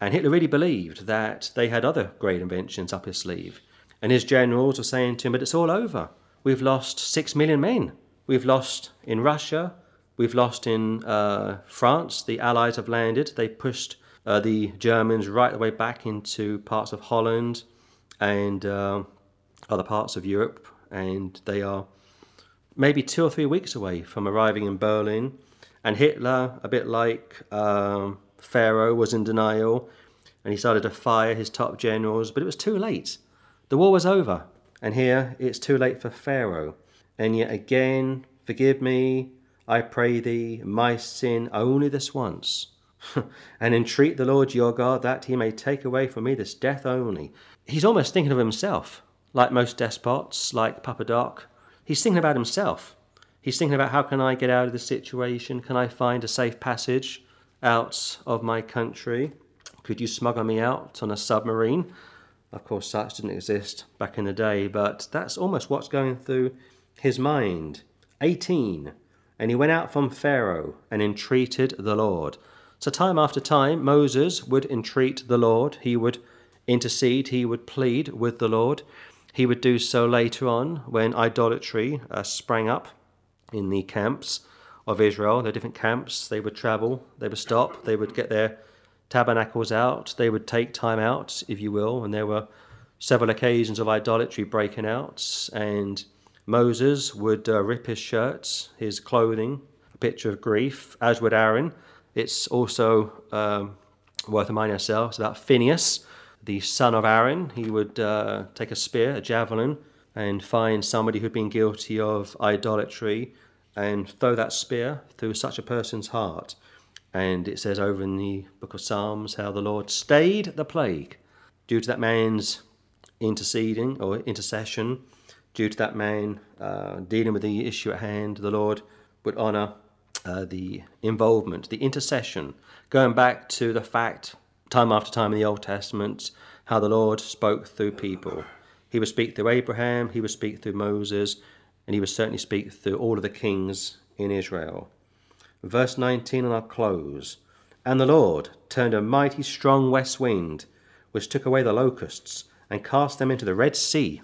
And Hitler really believed that they had other great inventions up his sleeve. And his generals were saying to him, But it's all over. We've lost six million men. We've lost in Russia. We've lost in uh, France. The Allies have landed. They pushed uh, the Germans right the way back into parts of Holland and uh, other parts of Europe. And they are maybe two or three weeks away from arriving in Berlin. And Hitler, a bit like um, Pharaoh, was in denial and he started to fire his top generals, but it was too late. The war was over. And here it's too late for Pharaoh. And yet again, forgive me, I pray thee, my sin only this once. and entreat the Lord your God that he may take away from me this death only. He's almost thinking of himself, like most despots, like Papa Doc. He's thinking about himself. He's thinking about how can I get out of this situation? Can I find a safe passage out of my country? Could you smuggle me out on a submarine? Of course, such didn't exist back in the day, but that's almost what's going through his mind. 18. And he went out from Pharaoh and entreated the Lord. So, time after time, Moses would entreat the Lord. He would intercede, he would plead with the Lord. He would do so later on when idolatry uh, sprang up in the camps of Israel. Are different camps. They would travel, they would stop, they would get their tabernacles out, they would take time out, if you will, and there were several occasions of idolatry breaking out, and Moses would uh, rip his shirts, his clothing, a picture of grief, as would Aaron. It's also um, worth reminding ourselves about Phineas, the son of Aaron. He would uh, take a spear, a javelin, and find somebody who'd been guilty of idolatry and throw that spear through such a person's heart. And it says over in the book of Psalms how the Lord stayed the plague due to that man's interceding or intercession, due to that man uh, dealing with the issue at hand. The Lord would honour uh, the involvement, the intercession, going back to the fact, time after time in the Old Testament, how the Lord spoke through people. He would speak through Abraham, he would speak through Moses, and he would certainly speak through all of the kings in Israel. Verse 19, and I'll close. And the Lord turned a mighty strong west wind, which took away the locusts, and cast them into the Red Sea.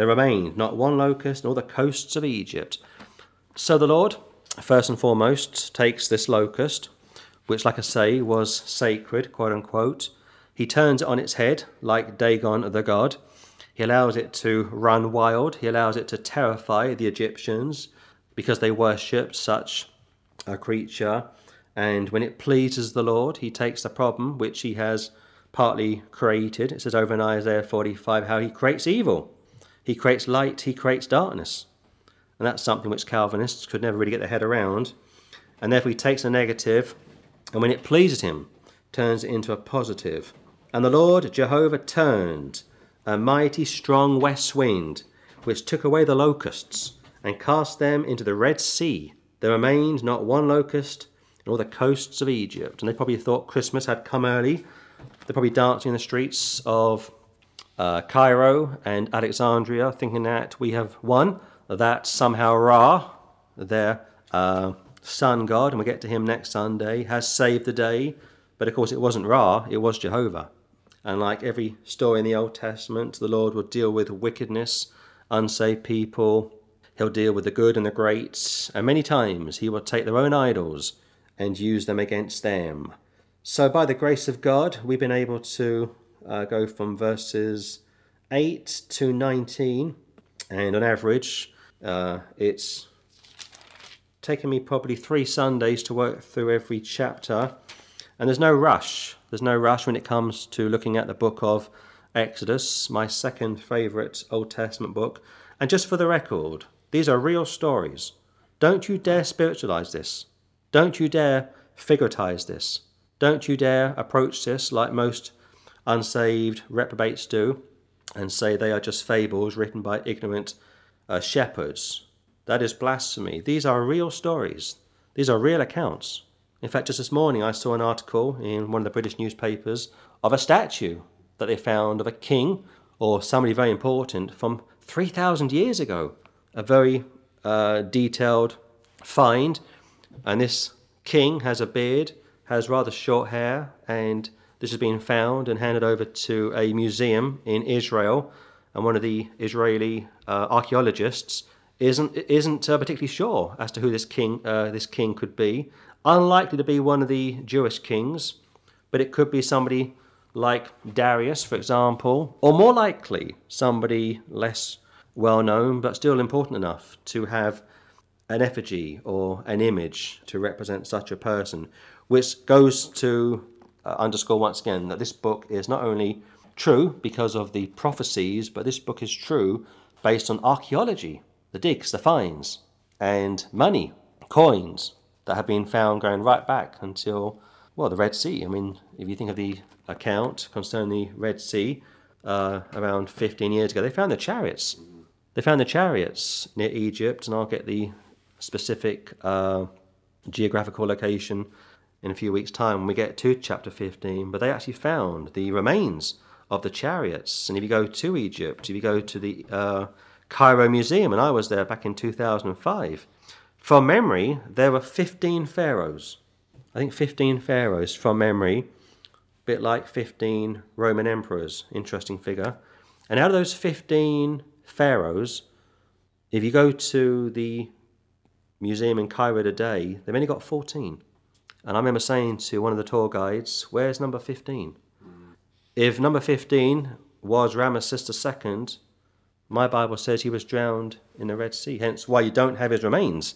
There remained not one locust all the coasts of Egypt. So the Lord, first and foremost, takes this locust, which, like I say, was sacred, quote unquote. He turns it on its head, like Dagon the god. He allows it to run wild. He allows it to terrify the Egyptians because they worshipped such a creature, and when it pleases the Lord, he takes the problem which he has partly created. It says over in Isaiah 45 how he creates evil. He creates light, he creates darkness. And that's something which Calvinists could never really get their head around. And therefore, he takes a negative, and when it pleases him, turns it into a positive. And the Lord Jehovah turned a mighty strong west wind, which took away the locusts and cast them into the Red Sea there remained not one locust in all the coasts of Egypt. And they probably thought Christmas had come early. They're probably dancing in the streets of uh, Cairo and Alexandria, thinking that we have won, that somehow Ra, their uh, sun god, and we'll get to him next Sunday, has saved the day. But of course, it wasn't Ra, it was Jehovah. And like every story in the Old Testament, the Lord will deal with wickedness, unsaved people, He'll deal with the good and the great, and many times he will take their own idols and use them against them. So, by the grace of God, we've been able to uh, go from verses 8 to 19, and on average, uh, it's taken me probably three Sundays to work through every chapter, and there's no rush. There's no rush when it comes to looking at the book of Exodus, my second favourite Old Testament book. And just for the record, these are real stories. Don't you dare spiritualize this. Don't you dare figuratize this. Don't you dare approach this like most unsaved reprobates do and say they are just fables written by ignorant uh, shepherds. That is blasphemy. These are real stories, these are real accounts. In fact, just this morning I saw an article in one of the British newspapers of a statue that they found of a king or somebody very important from 3,000 years ago. A very uh, detailed find. And this king has a beard, has rather short hair, and this has been found and handed over to a museum in Israel. And one of the Israeli uh, archaeologists isn't isn't uh, particularly sure as to who this king uh, this king could be. Unlikely to be one of the Jewish kings, but it could be somebody like Darius, for example, or more likely somebody less well known but still important enough to have an effigy or an image to represent such a person, which goes to uh, underscore once again that this book is not only true because of the prophecies, but this book is true based on archaeology, the digs, the finds, and money, coins that have been found going right back until, well, the Red Sea. I mean, if you think of the account concerning the Red Sea uh, around 15 years ago, they found the chariots. They found the chariots near Egypt, and I'll get the specific uh, geographical location in a few weeks' time when we get to chapter 15. But they actually found the remains of the chariots. And if you go to Egypt, if you go to the uh, Cairo Museum, and I was there back in 2005, from memory, there were 15 pharaohs. I think 15 pharaohs from memory, a bit like 15 Roman emperors. Interesting figure. And out of those 15 pharaohs, if you go to the museum in Cairo today, they've only got 14. And I remember saying to one of the tour guides, Where's number 15? If number 15 was Ramesses II, my Bible says he was drowned in the Red Sea, hence why you don't have his remains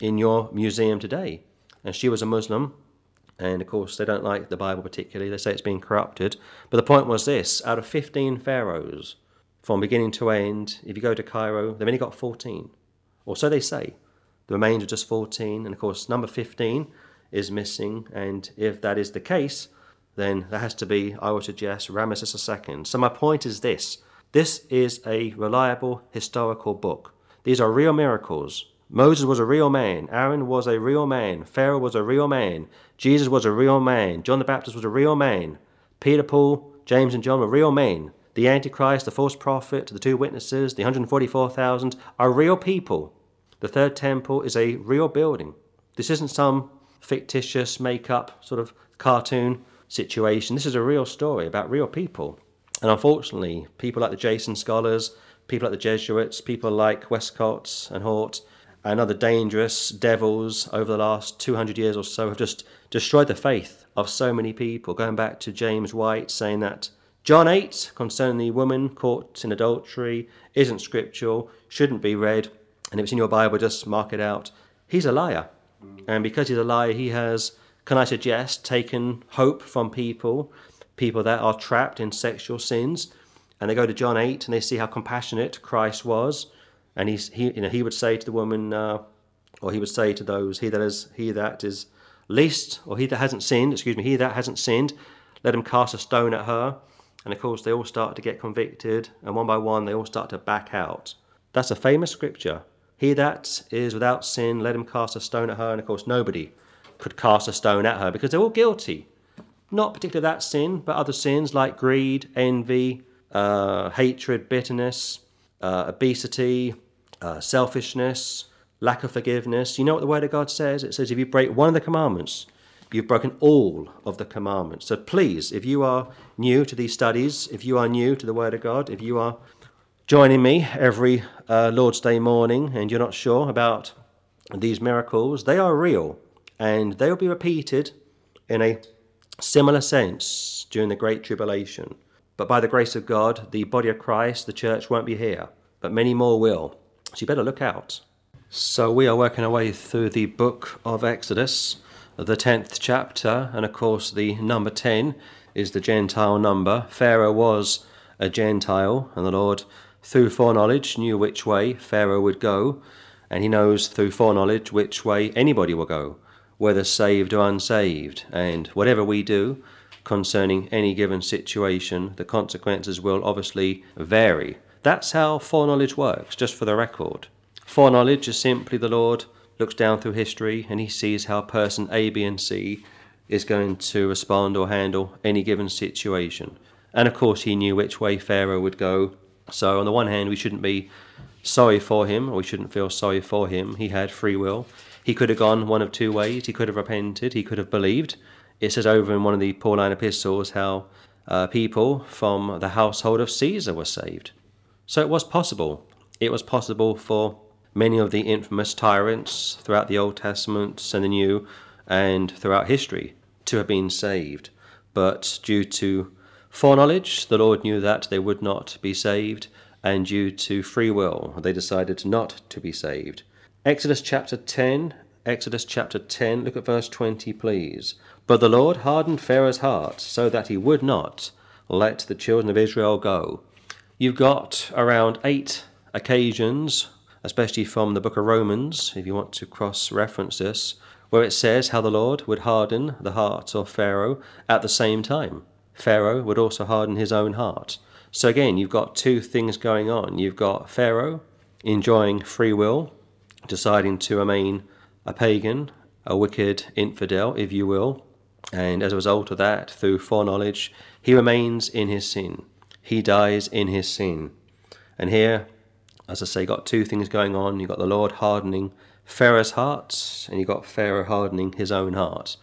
in your museum today. And she was a Muslim, and of course, they don't like the Bible particularly. They say it's been corrupted. But the point was this out of 15 pharaohs, from beginning to end, if you go to Cairo, they've only got 14. Or so they say. The remains are just 14. And of course, number 15 is missing. And if that is the case, then there has to be, I would suggest, Ramesses II. So my point is this this is a reliable historical book. These are real miracles. Moses was a real man. Aaron was a real man. Pharaoh was a real man. Jesus was a real man. John the Baptist was a real man. Peter, Paul, James, and John were real men. The Antichrist, the false prophet, the two witnesses, the 144,000 are real people. The third temple is a real building. This isn't some fictitious make up sort of cartoon situation. This is a real story about real people. And unfortunately, people like the Jason scholars, people like the Jesuits, people like Westcott and Hort, and other dangerous devils over the last 200 years or so have just destroyed the faith of so many people. Going back to James White saying that John 8, concerning the woman caught in adultery, isn't scriptural, shouldn't be read, and if it's in your Bible, just mark it out. He's a liar. And because he's a liar, he has, can I suggest, taken hope from people, people that are trapped in sexual sins. And they go to John 8 and they see how compassionate Christ was. And he's, he, you know, he would say to the woman, uh, or he would say to those, he that is, he that is least, or he that hasn't sinned, excuse me, he that hasn't sinned, let him cast a stone at her. And of course, they all start to get convicted, and one by one, they all start to back out. That's a famous scripture. He that is without sin, let him cast a stone at her. And of course, nobody could cast a stone at her because they're all guilty. Not particularly that sin, but other sins like greed, envy, uh, hatred, bitterness, uh, obesity, uh, selfishness, lack of forgiveness. You know what the Word of God says? It says if you break one of the commandments, you've broken all of the commandments. So please, if you are new to these studies, if you are new to the Word of God, if you are joining me every uh, Lord's Day morning and you're not sure about these miracles, they are real and they will be repeated in a similar sense during the Great Tribulation. But by the grace of God, the body of Christ, the church, won't be here, but many more will. So you better look out. So we are working our way through the book of Exodus, the 10th chapter, and of course the number 10 is the Gentile number. Pharaoh was a Gentile, and the Lord, through foreknowledge, knew which way Pharaoh would go, and he knows through foreknowledge which way anybody will go, whether saved or unsaved. And whatever we do concerning any given situation, the consequences will obviously vary. That's how foreknowledge works, just for the record. Foreknowledge is simply the Lord looks down through history and he sees how person A, B, and C is going to respond or handle any given situation. And of course, he knew which way Pharaoh would go. So, on the one hand, we shouldn't be sorry for him, or we shouldn't feel sorry for him. He had free will. He could have gone one of two ways. He could have repented. He could have believed. It says over in one of the Pauline epistles how uh, people from the household of Caesar were saved. So it was possible. It was possible for many of the infamous tyrants throughout the Old Testament and the New and throughout history to have been saved. But due to foreknowledge, the Lord knew that they would not be saved, and due to free will, they decided not to be saved. Exodus chapter 10, Exodus chapter 10, look at verse 20, please. But the Lord hardened Pharaoh's heart so that he would not let the children of Israel go. You've got around eight occasions especially from the book of Romans, if you want to cross reference this, where it says how the Lord would harden the heart of Pharaoh at the same time. Pharaoh would also harden his own heart. So again, you've got two things going on. You've got Pharaoh enjoying free will, deciding to remain a pagan, a wicked infidel, if you will, and as a result of that, through foreknowledge, he remains in his sin. He dies in his sin. And here as I say, got two things going on. You've got the Lord hardening Pharaoh's heart, and you've got Pharaoh hardening his own heart.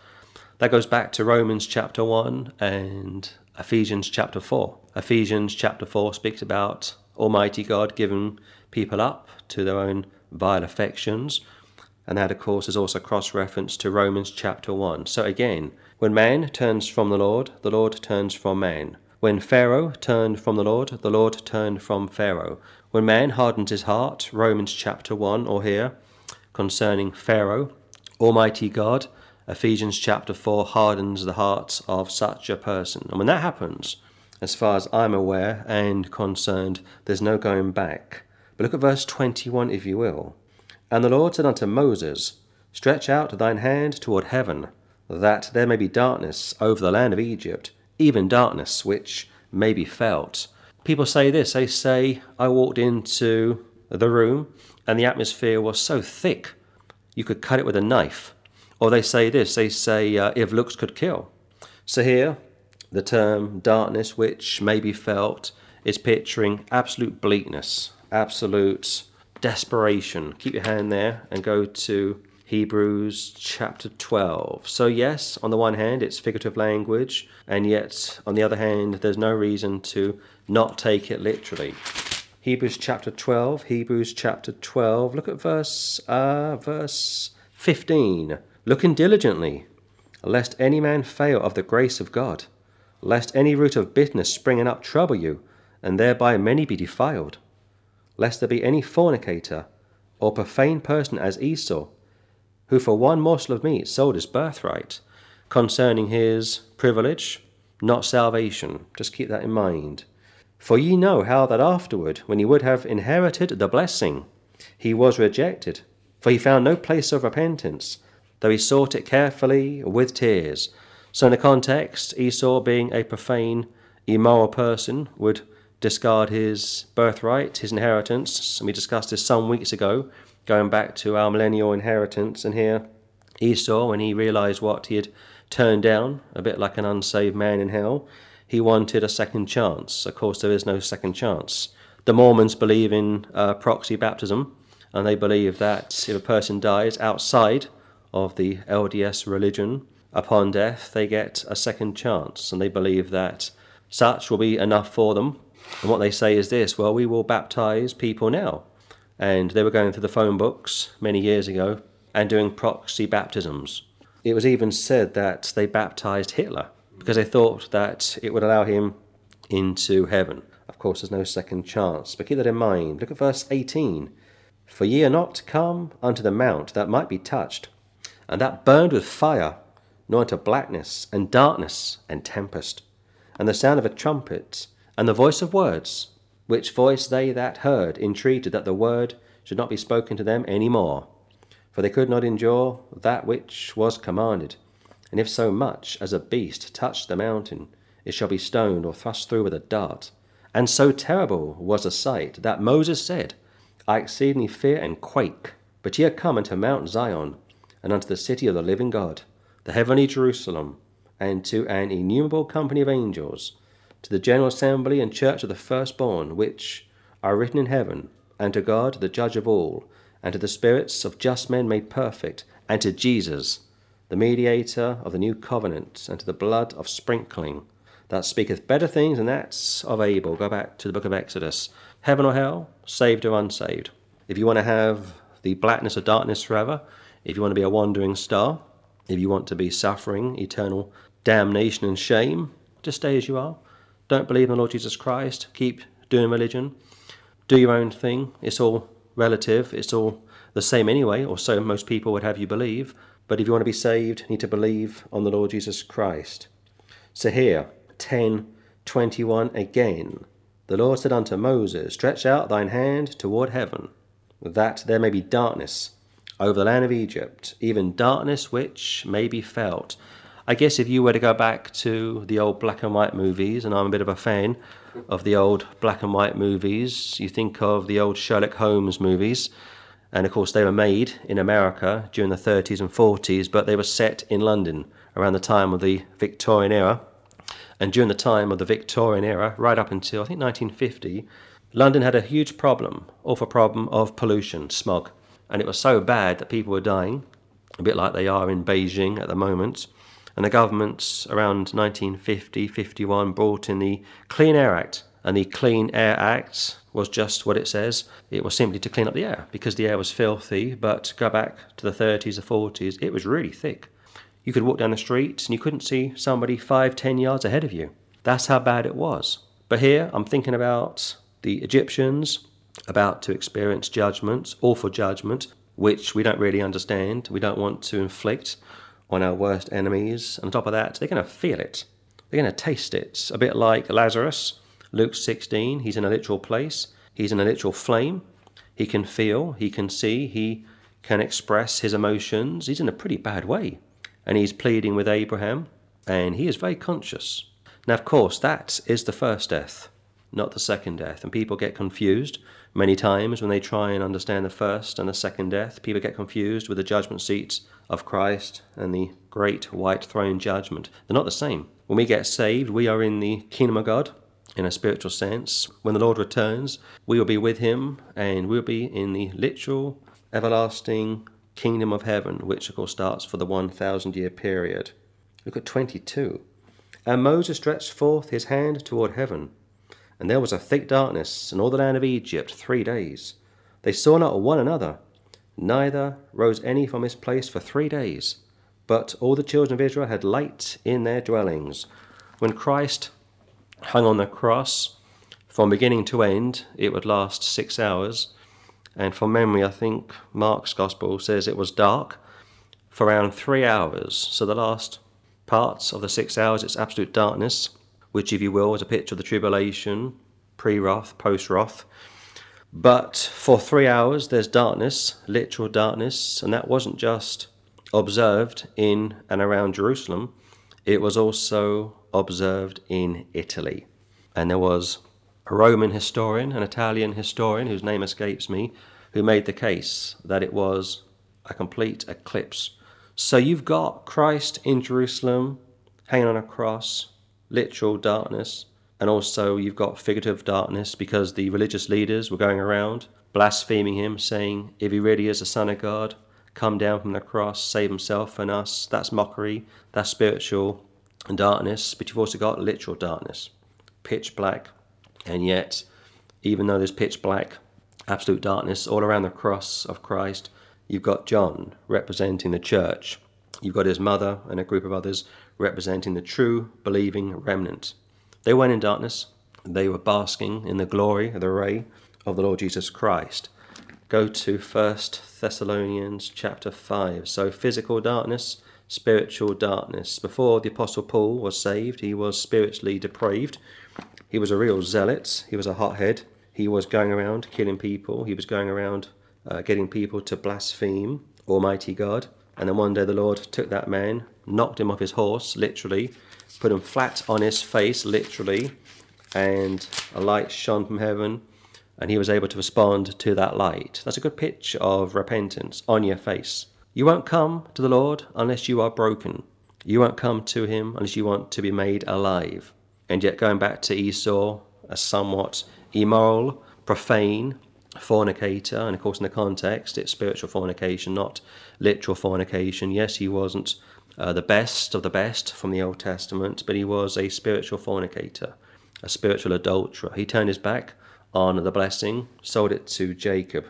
That goes back to Romans chapter 1 and Ephesians chapter 4. Ephesians chapter 4 speaks about Almighty God giving people up to their own vile affections. And that, of course, is also cross reference to Romans chapter 1. So again, when man turns from the Lord, the Lord turns from man. When Pharaoh turned from the Lord, the Lord turned from Pharaoh. When man hardens his heart, Romans chapter 1, or here, concerning Pharaoh, Almighty God, Ephesians chapter 4 hardens the hearts of such a person. And when that happens, as far as I'm aware and concerned, there's no going back. But look at verse 21, if you will. And the Lord said unto Moses, Stretch out thine hand toward heaven, that there may be darkness over the land of Egypt, even darkness which may be felt people say this they say, I walked into the room and the atmosphere was so thick you could cut it with a knife. Or they say this they say, uh, if looks could kill. So here, the term darkness, which may be felt, is picturing absolute bleakness, absolute desperation. Keep your hand there and go to Hebrews chapter 12. So, yes, on the one hand, it's figurative language, and yet, on the other hand, there's no reason to not take it literally. Hebrews chapter 12, Hebrews chapter 12, look at verse, uh, verse 15. Looking diligently, lest any man fail of the grace of God, lest any root of bitterness springing up trouble you, and thereby many be defiled, lest there be any fornicator or profane person as Esau who for one morsel of meat sold his birthright, concerning his privilege, not salvation. Just keep that in mind. For ye know how that afterward, when he would have inherited the blessing, he was rejected, for he found no place of repentance, though he sought it carefully with tears. So, in the context, Esau, being a profane, immoral person, would discard his birthright, his inheritance, and we discussed this some weeks ago going back to our millennial inheritance. And here, Esau, when he realized what he had turned down, a bit like an unsaved man in hell, he wanted a second chance. Of course, there is no second chance. The Mormons believe in uh, proxy baptism, and they believe that if a person dies outside of the LDS religion, upon death they get a second chance, and they believe that such will be enough for them. And what they say is this well, we will baptize people now and they were going through the phone books many years ago and doing proxy baptisms. It was even said that they baptized Hitler because they thought that it would allow him into heaven. Of course, there's no second chance, but keep that in mind. Look at verse 18. For ye are not come unto the mount that might be touched, and that burned with fire, nor unto blackness, and darkness, and tempest, and the sound of a trumpet, and the voice of words, which voice they that heard entreated that the word should not be spoken to them any more, for they could not endure that which was commanded. And if so much as a beast touch the mountain, it shall be stoned or thrust through with a dart. And so terrible was the sight that Moses said, I exceedingly fear and quake. But ye are come unto Mount Zion, and unto the city of the living God, the heavenly Jerusalem, and to an innumerable company of angels, to the general assembly and church of the firstborn, which are written in heaven, and to God, the judge of all, and to the spirits of just men made perfect, and to Jesus, the mediator of the new covenant, and to the blood of sprinkling that speaketh better things than that of Abel. Go back to the book of Exodus. Heaven or hell, saved or unsaved. If you want to have the blackness of darkness forever, if you want to be a wandering star, if you want to be suffering eternal damnation and shame, just stay as you are. Don't believe in the Lord Jesus Christ. Keep doing religion. Do your own thing. It's all relative. It's all the same anyway, or so most people would have you believe. But if you want to be saved, you need to believe on the Lord Jesus Christ. So here, 10:21 again. The Lord said unto Moses, Stretch out thine hand toward heaven, that there may be darkness over the land of Egypt, even darkness which may be felt. I guess if you were to go back to the old black and white movies, and I'm a bit of a fan of the old black and white movies, you think of the old Sherlock Holmes movies, and of course they were made in America during the 30s and 40s, but they were set in London around the time of the Victorian era. And during the time of the Victorian era, right up until I think 1950, London had a huge problem, awful problem of pollution, smog. And it was so bad that people were dying, a bit like they are in Beijing at the moment. And the governments around 1950 51 brought in the Clean Air Act. And the Clean Air Act was just what it says. It was simply to clean up the air because the air was filthy. But go back to the 30s or 40s, it was really thick. You could walk down the street and you couldn't see somebody five, ten yards ahead of you. That's how bad it was. But here I'm thinking about the Egyptians about to experience judgment, awful judgment, which we don't really understand. We don't want to inflict on our worst enemies. On top of that, they're going to feel it. They're going to taste it. A bit like Lazarus, Luke 16. He's in a literal place, he's in a literal flame. He can feel, he can see, he can express his emotions. He's in a pretty bad way and he's pleading with Abraham, and he is very conscious. Now, of course, that is the first death, not the second death, and people get confused many times when they try and understand the first and the second death. People get confused with the judgment seats of Christ and the great white throne judgment. They're not the same. When we get saved, we are in the kingdom of God in a spiritual sense. When the Lord returns, we will be with him and we'll be in the literal, everlasting kingdom of heaven, which of course starts for the 1,000 year period. Look at 22. And Moses stretched forth his hand toward heaven, and there was a thick darkness in all the land of Egypt three days. They saw not one another, neither rose any from his place for three days. But all the children of Israel had light in their dwellings. When Christ hung on the cross, from beginning to end, it would last six hours. And from memory, I think Mark's Gospel says it was dark for around three hours. So the last parts of the six hours, it's absolute darkness, which, if you will, is a picture of the tribulation, pre wrath, post wrath. But for three hours, there's darkness, literal darkness, and that wasn't just observed in and around Jerusalem, it was also observed in Italy. And there was a Roman historian, an Italian historian whose name escapes me, who made the case that it was a complete eclipse. So you've got Christ in Jerusalem hanging on a cross, literal darkness, and also you've got figurative darkness because the religious leaders were going around blaspheming him, saying, If he really is the Son of God, come down from the cross, save himself and us. That's mockery, that's spiritual darkness, but you've also got literal darkness, pitch black, and yet, even though there's pitch black, absolute darkness all around the cross of Christ, you've got John representing the church. You've got his mother and a group of others representing the true believing remnant. They went in darkness, they were basking in the glory of the ray of the Lord Jesus Christ. go to First Thessalonians chapter 5. So, physical darkness, spiritual darkness. Before the Apostle Paul was saved, he was spiritually depraved. He was a real zealot, he was a hothead. He was going around killing people, he was going around uh, getting people to blaspheme Almighty God. And then one day the Lord took that man, knocked him off his horse, literally, put him flat on his face, literally, and a light shone from heaven, and he was able to respond to that light. That's a good picture of repentance on your face. You won't come to the Lord unless you are broken. You won't come to him unless you want to be made alive. And yet, going back to Esau, a somewhat immoral, profane, fornicator, and of course, in the context, it's spiritual fornication, not literal fornication. Yes, he wasn't uh, the best of the best from the Old Testament, but he was a spiritual fornicator, a spiritual adulterer. He turned his back on the blessing, sold it to Jacob,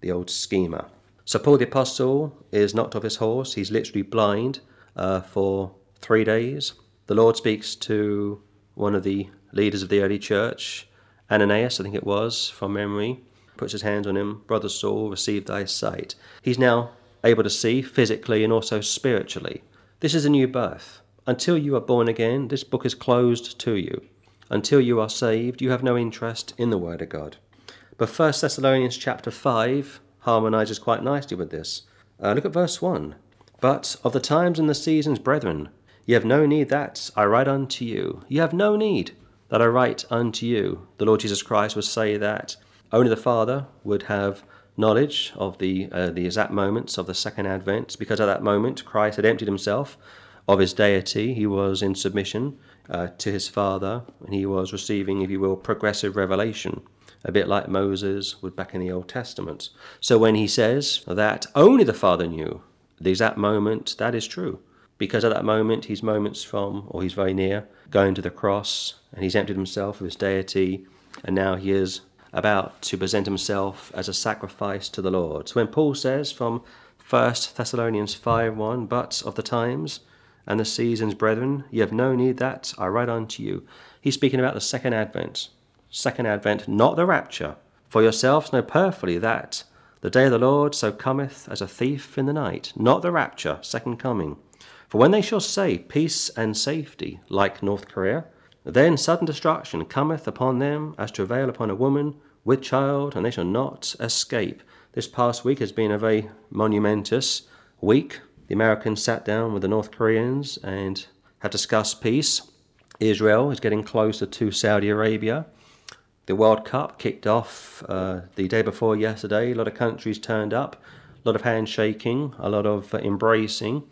the old schemer. So Paul the Apostle is knocked off his horse. He's literally blind uh, for three days. The Lord speaks to one of the leaders of the early church, Ananias, I think it was, from memory, puts his hands on him. Brother Saul, receive thy sight. He's now able to see physically and also spiritually. This is a new birth. Until you are born again, this book is closed to you. Until you are saved, you have no interest in the Word of God. But 1 Thessalonians chapter 5 harmonizes quite nicely with this. Uh, look at verse 1. But of the times and the seasons, brethren, ye have no need that I write unto you. Ye have no need that I write unto you. The Lord Jesus Christ would say that only the Father would have knowledge of the, uh, the exact moments of the second advent, because at that moment Christ had emptied himself of his deity. He was in submission uh, to his Father, and he was receiving, if you will, progressive revelation a bit like Moses would back in the Old Testament. So when he says that only the Father knew the exact moment, that is true. Because at that moment, he's moments from, or he's very near, going to the cross, and he's emptied himself of his deity, and now he is about to present himself as a sacrifice to the Lord. So when Paul says from 1 Thessalonians 5 1, but of the times and the seasons, brethren, ye have no need that I write unto you. He's speaking about the second advent second advent, not the rapture. For yourselves know perfectly that the day of the Lord so cometh as a thief in the night, not the rapture, second coming. For when they shall say peace and safety, like North Korea, then sudden destruction cometh upon them as travail upon a woman with child, and they shall not escape. This past week has been a very monumentous week. The Americans sat down with the North Koreans and have discussed peace. Israel is getting closer to Saudi Arabia. The World Cup kicked off uh, the day before yesterday. A lot of countries turned up, a lot of handshaking, a lot of uh, embracing,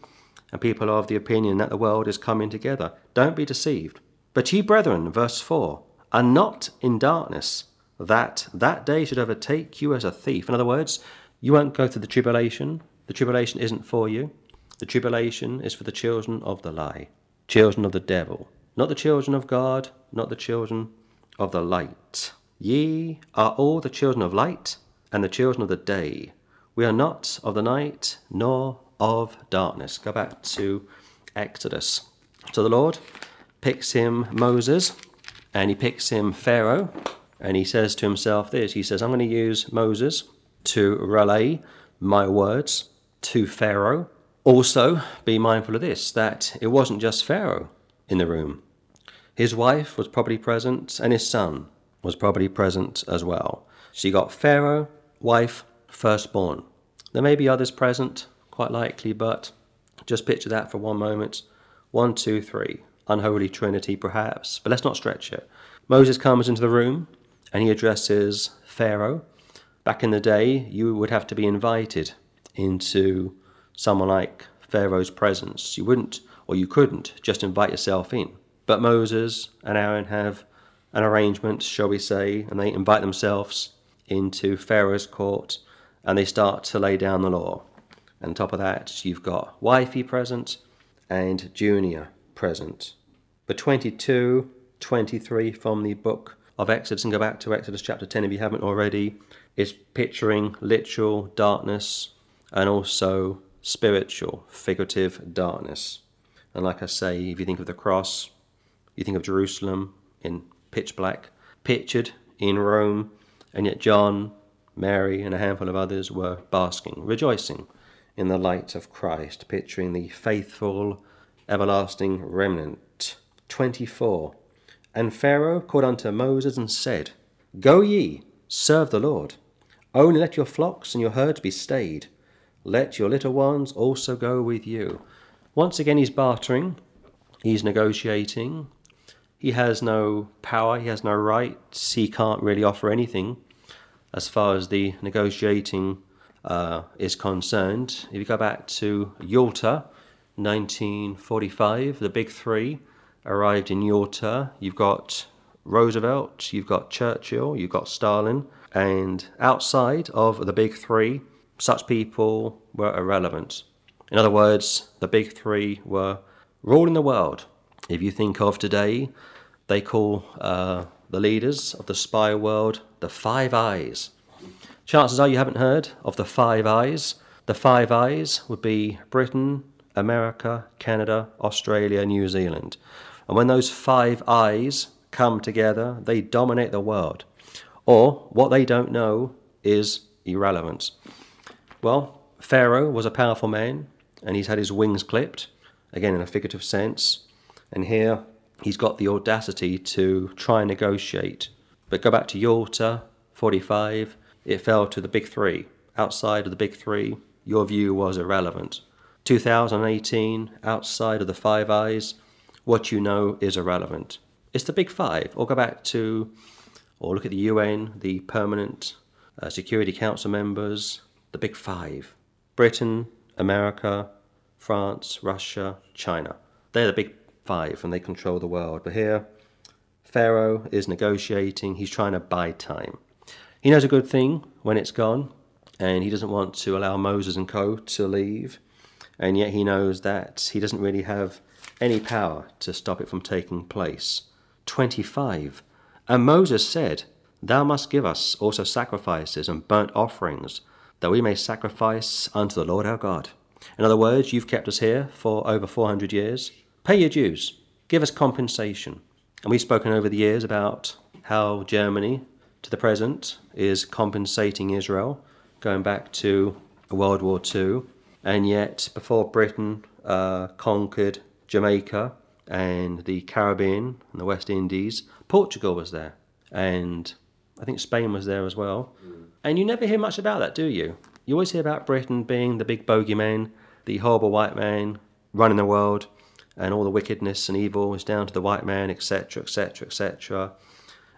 and people are of the opinion that the world is coming together. Don't be deceived. But ye brethren, verse 4, are not in darkness, that that day should overtake you as a thief. In other words, you won't go through the tribulation. The tribulation isn't for you. The tribulation is for the children of the lie, children of the devil, not the children of God, not the children of the light. Ye are all the children of light and the children of the day. We are not of the night nor of darkness. Go back to Exodus. So the Lord picks him Moses and he picks him Pharaoh and he says to himself this He says, I'm going to use Moses to relay my words to Pharaoh. Also, be mindful of this that it wasn't just Pharaoh in the room. His wife was probably present, and his son was probably present as well. So you got Pharaoh, wife, firstborn. There may be others present, quite likely, but just picture that for one moment. One, two, three. Unholy Trinity, perhaps, but let's not stretch it. Moses comes into the room and he addresses Pharaoh. Back in the day, you would have to be invited into someone like Pharaoh's presence. You wouldn't, or you couldn't, just invite yourself in. But Moses and Aaron have an arrangement, shall we say, and they invite themselves into Pharaoh's court and they start to lay down the law. And on top of that, you've got wifey present and junior present. But 22, 23 from the book of Exodus, and go back to Exodus chapter 10 if you haven't already, is picturing literal darkness and also spiritual, figurative darkness. And like I say, if you think of the cross, you think of Jerusalem in pitch black, pictured in Rome, and yet John Mary and a handful of others were basking, rejoicing in the light of Christ, picturing the faithful, everlasting remnant. 24. And Pharaoh called unto Moses and said, Go ye, serve the Lord. Only let your flocks and your herds be stayed. Let your little ones also go with you. Once again, he's bartering, he's negotiating. He has no power, he has no rights, he can't really offer anything as far as the negotiating uh, is concerned. If you go back to Yalta, 1945, the big three arrived in Yalta. You've got Roosevelt, you've got Churchill, you've got Stalin, and outside of the big three, such people were irrelevant. In other words, the big three were ruling the world. If you think of today, they call uh, the leaders of the spy world the Five Eyes. Chances are you haven't heard of the Five Eyes. The Five Eyes would be Britain, America, Canada, Australia, New Zealand. And when those five eyes come together, they dominate the world. Or what they don't know is irrelevant. Well, Pharaoh was a powerful man, and he's had his wings clipped, again in a figurative sense. And here he's got the audacity to try and negotiate. But go back to Yalta, 45, it fell to the big three. Outside of the big three, your view was irrelevant. 2018, outside of the Five Eyes, what you know is irrelevant. It's the big five. Or go back to, or look at the UN, the permanent uh, Security Council members, the big five Britain, America, France, Russia, China. They're the big five and they control the world. But here, Pharaoh is negotiating, he's trying to buy time. He knows a good thing when it's gone, and he doesn't want to allow Moses and co to leave, and yet he knows that he doesn't really have any power to stop it from taking place. 25. And Moses said, Thou must give us also sacrifices and burnt offerings, that we may sacrifice unto the Lord our God. In other words, you've kept us here for over 400 years. Pay your dues. Give us compensation. And we've spoken over the years about how Germany to the present is compensating Israel, going back to World War II. And yet, before Britain uh, conquered Jamaica and the Caribbean and the West Indies, Portugal was there. And I think Spain was there as well. Mm. And you never hear much about that, do you? You always hear about Britain being the big bogeyman, the horrible white man running the world, and all the wickedness and evil is down to the white man, etc., etc., etc.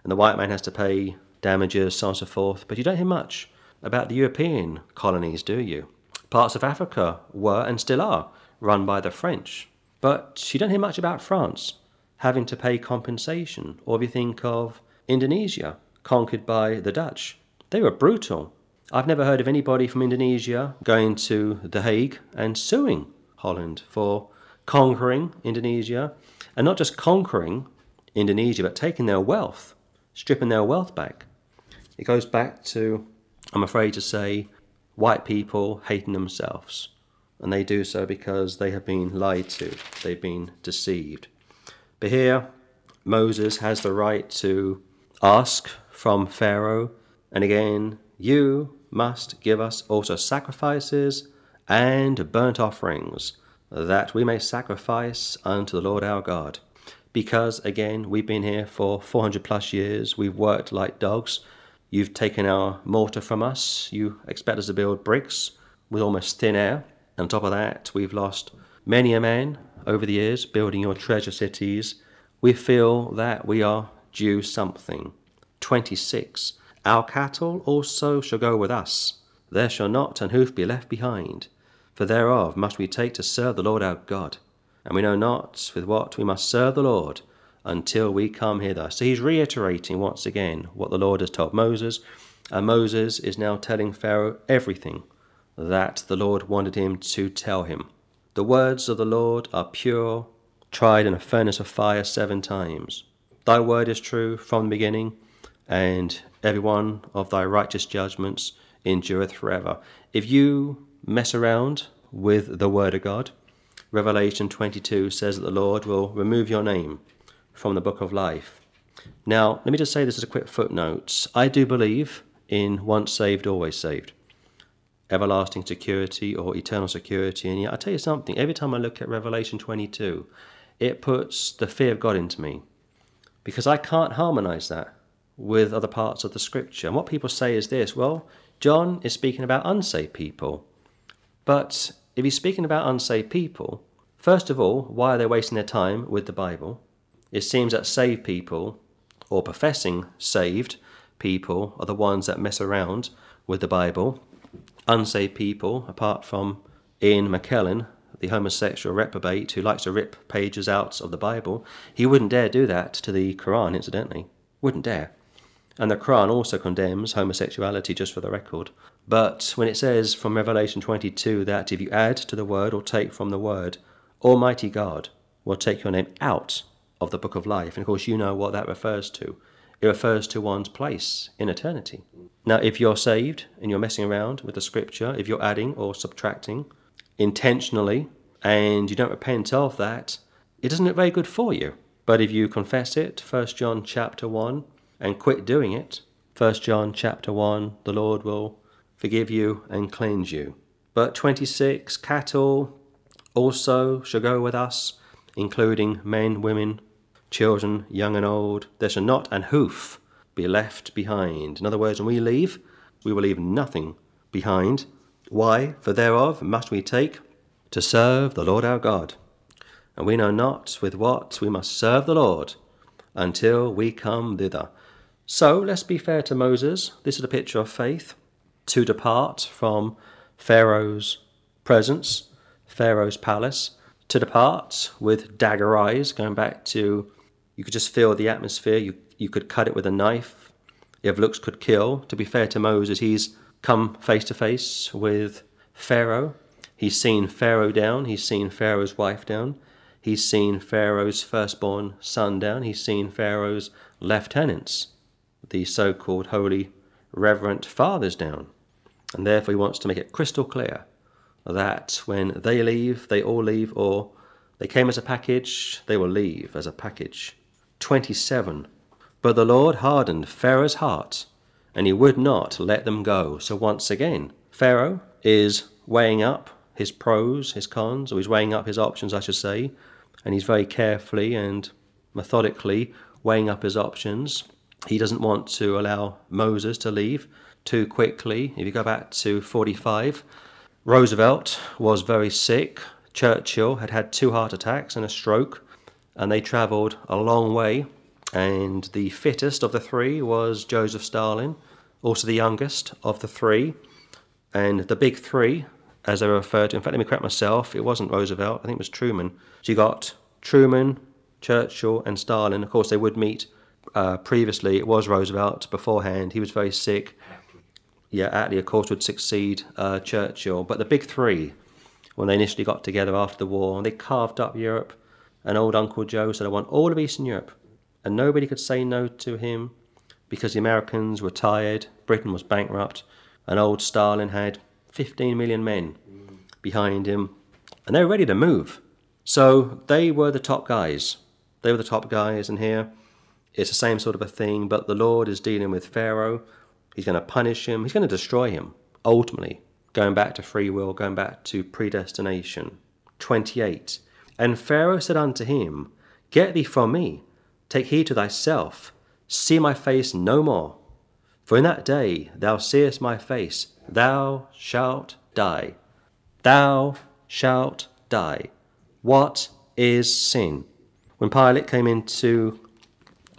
And the white man has to pay damages, so on and so forth. But you don't hear much about the European colonies, do you? Parts of Africa were and still are run by the French. But you don't hear much about France having to pay compensation. Or if you think of Indonesia, conquered by the Dutch, they were brutal. I've never heard of anybody from Indonesia going to The Hague and suing Holland for conquering Indonesia, and not just conquering Indonesia, but taking their wealth, stripping their wealth back. It goes back to, I'm afraid to say, white people hating themselves. And they do so because they have been lied to, they've been deceived. But here, Moses has the right to ask from Pharaoh, and again, you must give us also sacrifices and burnt offerings, that we may sacrifice unto the Lord our God. Because again, we've been here for 400 plus years, we've worked like dogs, You've taken our mortar from us. You expect us to build bricks with almost thin air. On top of that, we've lost many a man over the years building your treasure cities. We feel that we are due something. 26. Our cattle also shall go with us. There shall not an hoof be left behind. For thereof must we take to serve the Lord our God. And we know not with what we must serve the Lord until we come hither. So he's reiterating once again what the Lord has told Moses, and Moses is now telling Pharaoh everything that the Lord wanted him to tell him. The words of the Lord are pure, tried in a furnace of fire seven times. Thy word is true from the beginning, and every one of thy righteous judgments endureth forever. If you mess around with the word of God, Revelation 22 says that the Lord will remove your name from the book of life. Now, let me just say this as a quick footnote. I do believe in once saved, always saved, everlasting security or eternal security. And yet, I tell you something, every time I look at Revelation 22, it puts the fear of God into me because I can't harmonize that with other parts of the scripture. And what people say is this well, John is speaking about unsaved people. But if he's speaking about unsaved people, first of all, why are they wasting their time with the Bible? It seems that saved people, or professing saved people, are the ones that mess around with the Bible. Unsaved people, apart from Ian McKellen, the homosexual reprobate who likes to rip pages out of the Bible, he wouldn't dare do that to the Quran, incidentally. Wouldn't dare. And the Quran also condemns homosexuality, just for the record. But when it says from Revelation 22 that if you add to the word or take from the word, Almighty God will take your name out of the book of life. And of course, you know what that refers to. It refers to one's place in eternity. Now, if you're saved and you're messing around with the scripture, if you're adding or subtracting intentionally and you don't repent of that, it look very good for you. But if you confess it, 1 John chapter 1, and quit doing it, 1 John chapter 1, the Lord will forgive you and cleanse you. But 26, cattle also shall go with us, including men, women, children, young and old. There shall not an hoof be left behind. In other words, when we leave, we will leave nothing behind. Why? For thereof must we take to serve the Lord our God. And we know not with what we must serve the Lord until we come thither. So let's be fair to Moses. This is a picture of faith to depart from Pharaoh's presence, Pharaoh's palace, to depart with dagger eyes, going back to you could just feel the atmosphere, you, you could cut it with a knife. If looks could kill, to be fair to Moses, he's come face to face with Pharaoh. He's seen Pharaoh down, he's seen Pharaoh's wife down, he's seen Pharaoh's firstborn son down, he's seen Pharaoh's lieutenants the so called holy reverent fathers down. And therefore, he wants to make it crystal clear that when they leave, they all leave, or they came as a package, they will leave as a package. 27. But the Lord hardened Pharaoh's heart, and he would not let them go. So once again, Pharaoh is weighing up his pros, his cons, or he's weighing up his options, I should say, and he's very carefully and methodically weighing up his options he doesn't want to allow Moses to leave too quickly. If you go back to 45, Roosevelt was very sick. Churchill had had two heart attacks and a stroke, and they travelled a long way. And the fittest of the three was Joseph Stalin, also the youngest of the three. And the big three, as they were referred to, in fact, let me correct myself, it wasn't Roosevelt, I think it was Truman. So you got Truman, Churchill, and Stalin. Of course, they would meet uh, previously it was Roosevelt. Beforehand, he was very sick. Yeah, Attlee, of course, would succeed uh, Churchill. But the big three, when they initially got together after the war, they carved up Europe. And old Uncle Joe said, I want all of Eastern Europe. And nobody could say no to him because the Americans were tired, Britain was bankrupt, and old Stalin had 15 million men behind him. And they were ready to move. So they were the top guys. They were the top guys, and here it's the same sort of a thing, but the Lord is dealing with Pharaoh. He's going to punish him, he's going to destroy him, ultimately, going back to free will, going back to predestination. 28. And Pharaoh said unto him, Get thee from me, take heed to thyself, see my face no more. For in that day thou seest my face, thou shalt die. Thou shalt die. What is sin? When Pilate came into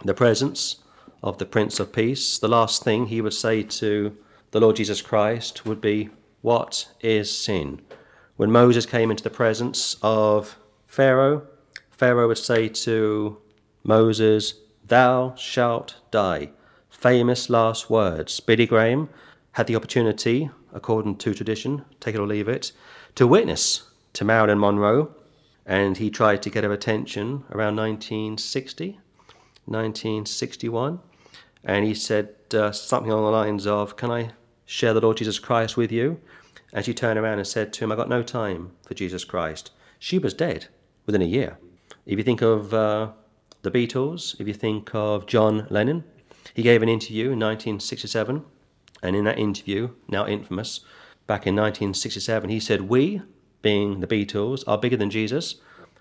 the presence of the Prince of Peace, the last thing he would say to the Lord Jesus Christ would be, What is sin? When Moses came into the presence of Pharaoh, Pharaoh would say to Moses, Thou shalt die. Famous last words. Billy Graham had the opportunity, according to tradition, take it or leave it, to witness to Marilyn Monroe, and he tried to get her attention around 1960 1961, and he said uh, something along the lines of, Can I share the Lord Jesus Christ with you? And she turned around and said to him, I got no time for Jesus Christ. She was dead within a year. If you think of uh, the Beatles, if you think of John Lennon, he gave an interview in 1967 And in that interview, now infamous, back in 1967, he said, We, being the Beatles, are bigger than Jesus.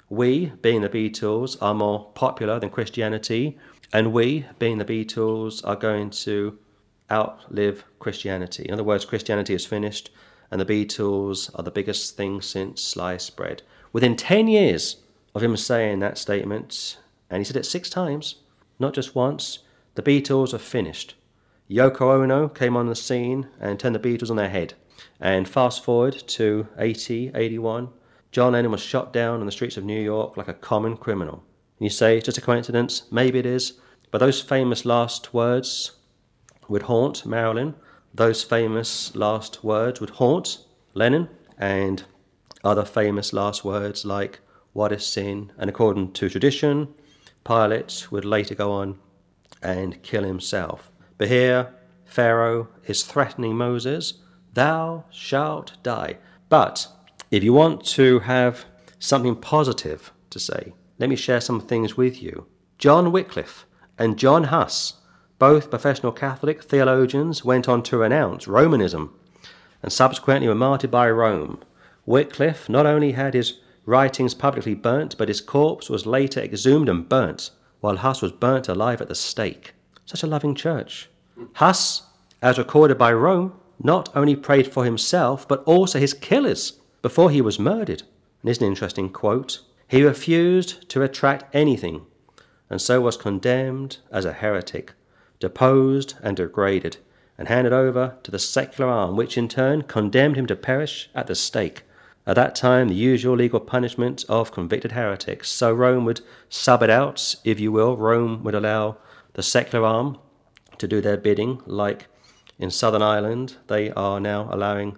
We, being the Beatles, are more popular than Christianity. And we, being the Beatles, are going to outlive Christianity. In other words, Christianity is finished, and the Beatles are the biggest thing since sliced bread. Within 10 years of him saying that statement, and he said it six times, not just once, the Beatles are finished. Yoko Ono came on the scene and turned the Beatles on their head. And fast forward to 80, 81, John Lennon was shot down on the streets of New York like a common criminal. And you say, it's just a coincidence? Maybe it is. But those famous last words would haunt Marilyn. Those famous last words would haunt Lennon. And other famous last words like, What is sin? And according to tradition, Pilate would later go on and kill himself. But here, Pharaoh is threatening Moses, Thou shalt die. But if you want to have something positive to say, let me share some things with you. John Wycliffe and John Huss, both professional Catholic theologians, went on to renounce Romanism and subsequently were martyred by Rome. Wycliffe not only had his writings publicly burnt, but his corpse was later exhumed and burnt, while Huss was burnt alive at the stake. Such a loving church. Huss, as recorded by Rome, not only prayed for himself, but also his killers before he was murdered. And here's an interesting quote. He refused to retract anything, and so was condemned as a heretic, deposed and degraded, and handed over to the secular arm, which in turn condemned him to perish at the stake. At that time, the usual legal punishment of convicted heretics. So Rome would sub it out, if you will. Rome would allow the secular arm to do their bidding, like in Southern Ireland, they are now allowing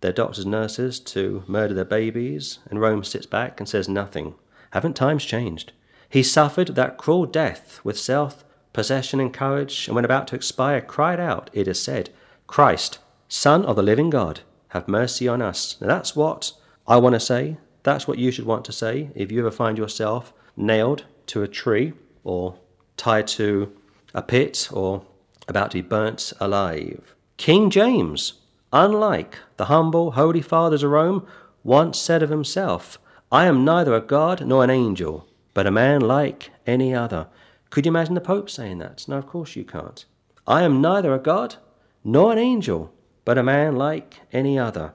their doctors and nurses to murder their babies, and Rome sits back and says nothing. Haven't times changed? He suffered that cruel death with self possession and courage, and when about to expire, cried out, it is said, Christ, Son of the living God, have mercy on us. Now that's what I want to say that's what you should want to say if you ever find yourself nailed to a tree or tied to a pit or about to be burnt alive. King James, unlike the humble holy fathers of Rome, once said of himself, I am neither a god nor an angel, but a man like any other. Could you imagine the Pope saying that? No, of course you can't. I am neither a god nor an angel, but a man like any other.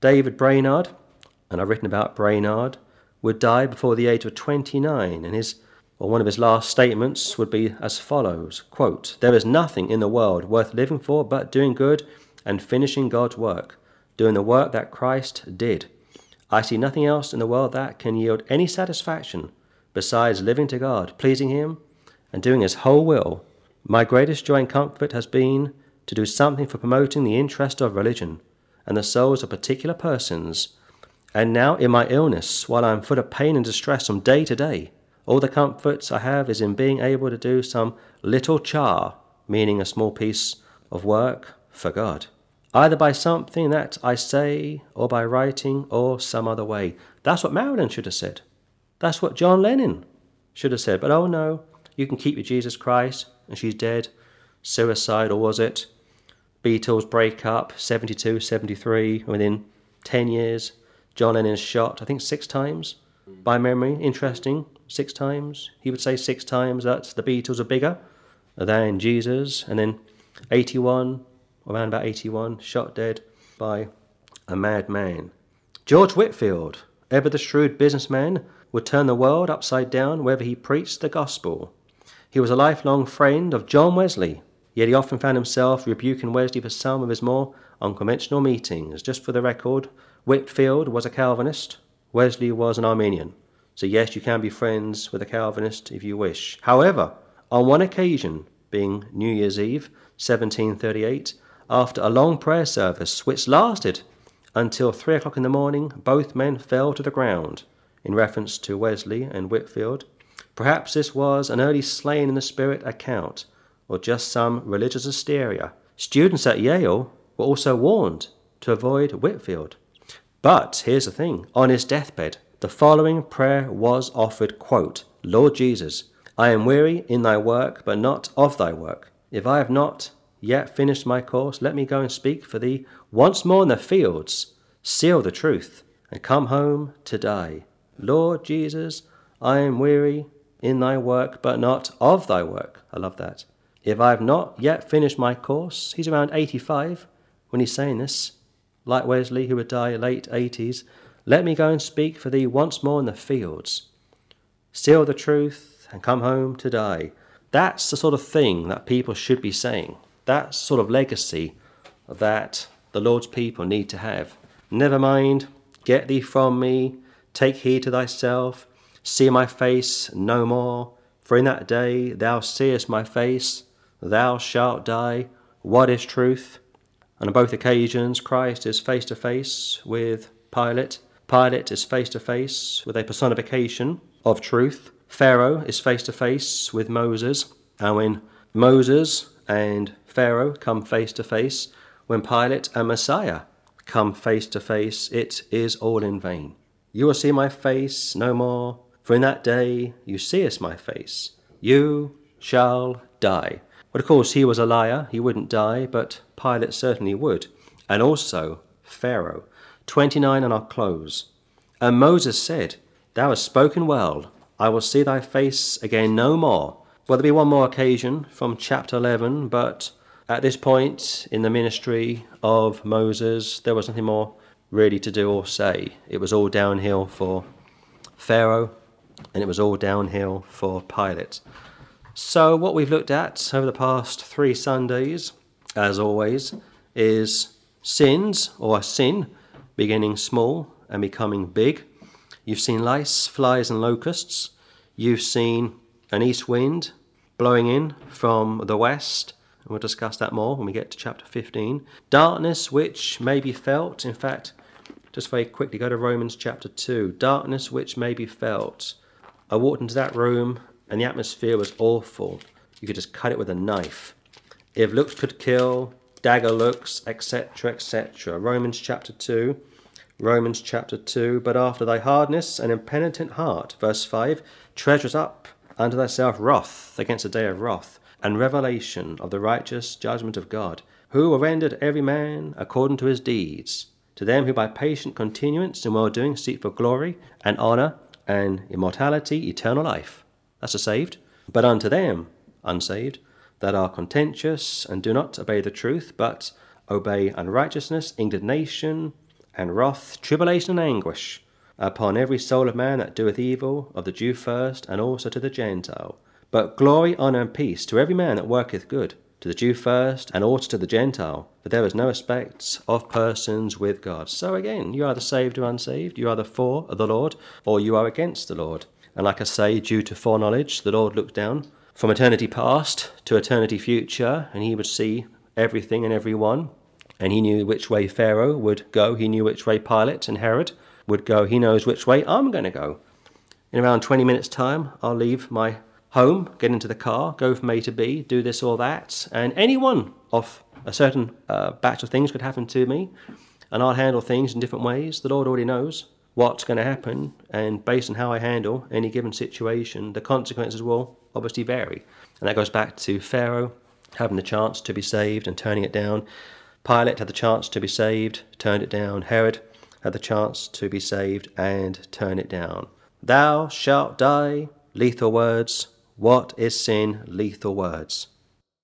David Brainerd, and I've written about Brainerd, would die before the age of 29, and his or one of his last statements would be as follows quote, There is nothing in the world worth living for but doing good and finishing God's work, doing the work that Christ did. I see nothing else in the world that can yield any satisfaction besides living to God, pleasing Him, and doing His whole will. My greatest joy and comfort has been to do something for promoting the interest of religion and the souls of particular persons and now, in my illness, while I am full of pain and distress from day to day, all the comforts I have is in being able to do some little char, meaning a small piece of work for God, either by something that I say, or by writing, or some other way. That's what Marilyn should have said. That's what John Lennon should have said. But oh no, you can keep your Jesus Christ, and she's dead. Suicide, or was it? Beatles break up, 72, 73, within 10 years. John Lennon shot, I think, six times by memory. Interesting, six times. He would say six times that the Beatles are bigger than Jesus. And then 81, around about 81, shot dead by a madman. George Whitefield, ever the shrewd businessman, would turn the world upside down wherever he preached the gospel. He was a lifelong friend of John Wesley, yet he often found himself rebuking Wesley for some of his more unconventional meetings. Just for the record, Whitefield was a Calvinist, Wesley was an Arminian. So, yes, you can be friends with a Calvinist if you wish. However, on one occasion, being New Year's Eve, 1738, after a long prayer service, which lasted until three o'clock in the morning, both men fell to the ground, in reference to Wesley and Whitefield. Perhaps this was an early slain in the spirit account, or just some religious hysteria. Students at Yale were also warned to avoid Whitefield. But here's the thing on his deathbed, the following prayer was offered quote, Lord Jesus, I am weary in thy work, but not of thy work. If I have not yet finished my course, let me go and speak for thee once more in the fields, seal the truth, and come home to die. Lord Jesus, I am weary in thy work, but not of thy work. I love that. If I have not yet finished my course, he's around 85 when he's saying this, like Wesley, who would die late 80s. Let me go and speak for thee once more in the fields. Seal the truth and come home to die. That's the sort of thing that people should be saying. That's sort of legacy that the Lord's people need to have. Never mind, get thee from me, take heed to thyself, see my face no more. For in that day thou seest my face, thou shalt die. What is truth? And on both occasions, Christ is face to face with Pilate. Pilate is face to face with a personification of truth. Pharaoh is face to face with Moses. And when Moses and Pharaoh come face to face, when Pilate and Messiah come face to face, it is all in vain. You will see my face no more, for in that day you seest my face. You shall die. But of course, he was a liar. He wouldn't die, but Pilate certainly would. And also Pharaoh. 29 on our close. And Moses said, Thou hast spoken well. I will see thy face again no more. Well, there'll be one more occasion from chapter 11, but at this point in the ministry of Moses, there was nothing more really to do or say. It was all downhill for Pharaoh, and it was all downhill for Pilate. So, what we've looked at over the past three Sundays, as always, is sins or sin beginning small and becoming big. You've seen lice, flies, and locusts. You've seen an east wind blowing in from the west. And we'll discuss that more when we get to chapter 15. Darkness, which may be felt, in fact, just very quickly go to Romans chapter 2. Darkness, which may be felt. I walked into that room and the atmosphere was awful. You could just cut it with a knife. If looks could kill, dagger looks, etc., etc. Romans chapter 2. Romans chapter 2. But after thy hardness and impenitent heart, verse 5, treasures up unto thyself wrath against the day of wrath, and revelation of the righteous judgment of God, who will render every man according to his deeds. To them who by patient continuance in well doing seek for glory and honour and immortality, eternal life. That's the saved. But unto them, unsaved, that are contentious and do not obey the truth, but obey unrighteousness, indignation, and wrath, tribulation, and anguish upon every soul of man that doeth evil, of the Jew first, and also to the Gentile. But glory, honour, and peace to every man that worketh good, to the Jew first, and also to the Gentile. For there is no respect of persons with God. So again, you are either saved or unsaved, you are either for the Lord, or you are against the Lord. And like I say, due to foreknowledge, the Lord looked down from eternity past to eternity future, and he would see everything and everyone. And he knew which way Pharaoh would go, he knew which way Pilate and Herod would go. He knows which way I'm going to go. In around 20 minutes' time, I'll leave my home, get into the car, go from A to B, do this or that, and any one of a certain uh, batch of things could happen to me, and I'll handle things in different ways. The Lord already knows what's going to happen, and based on how I handle any given situation, the consequences will obviously vary. And that goes back to Pharaoh having the chance to be saved and turning it down. Pilate had the chance to be saved, turned it down. Herod had the chance to be saved and turn it down. Thou shalt die, lethal words. What is sin? Lethal words.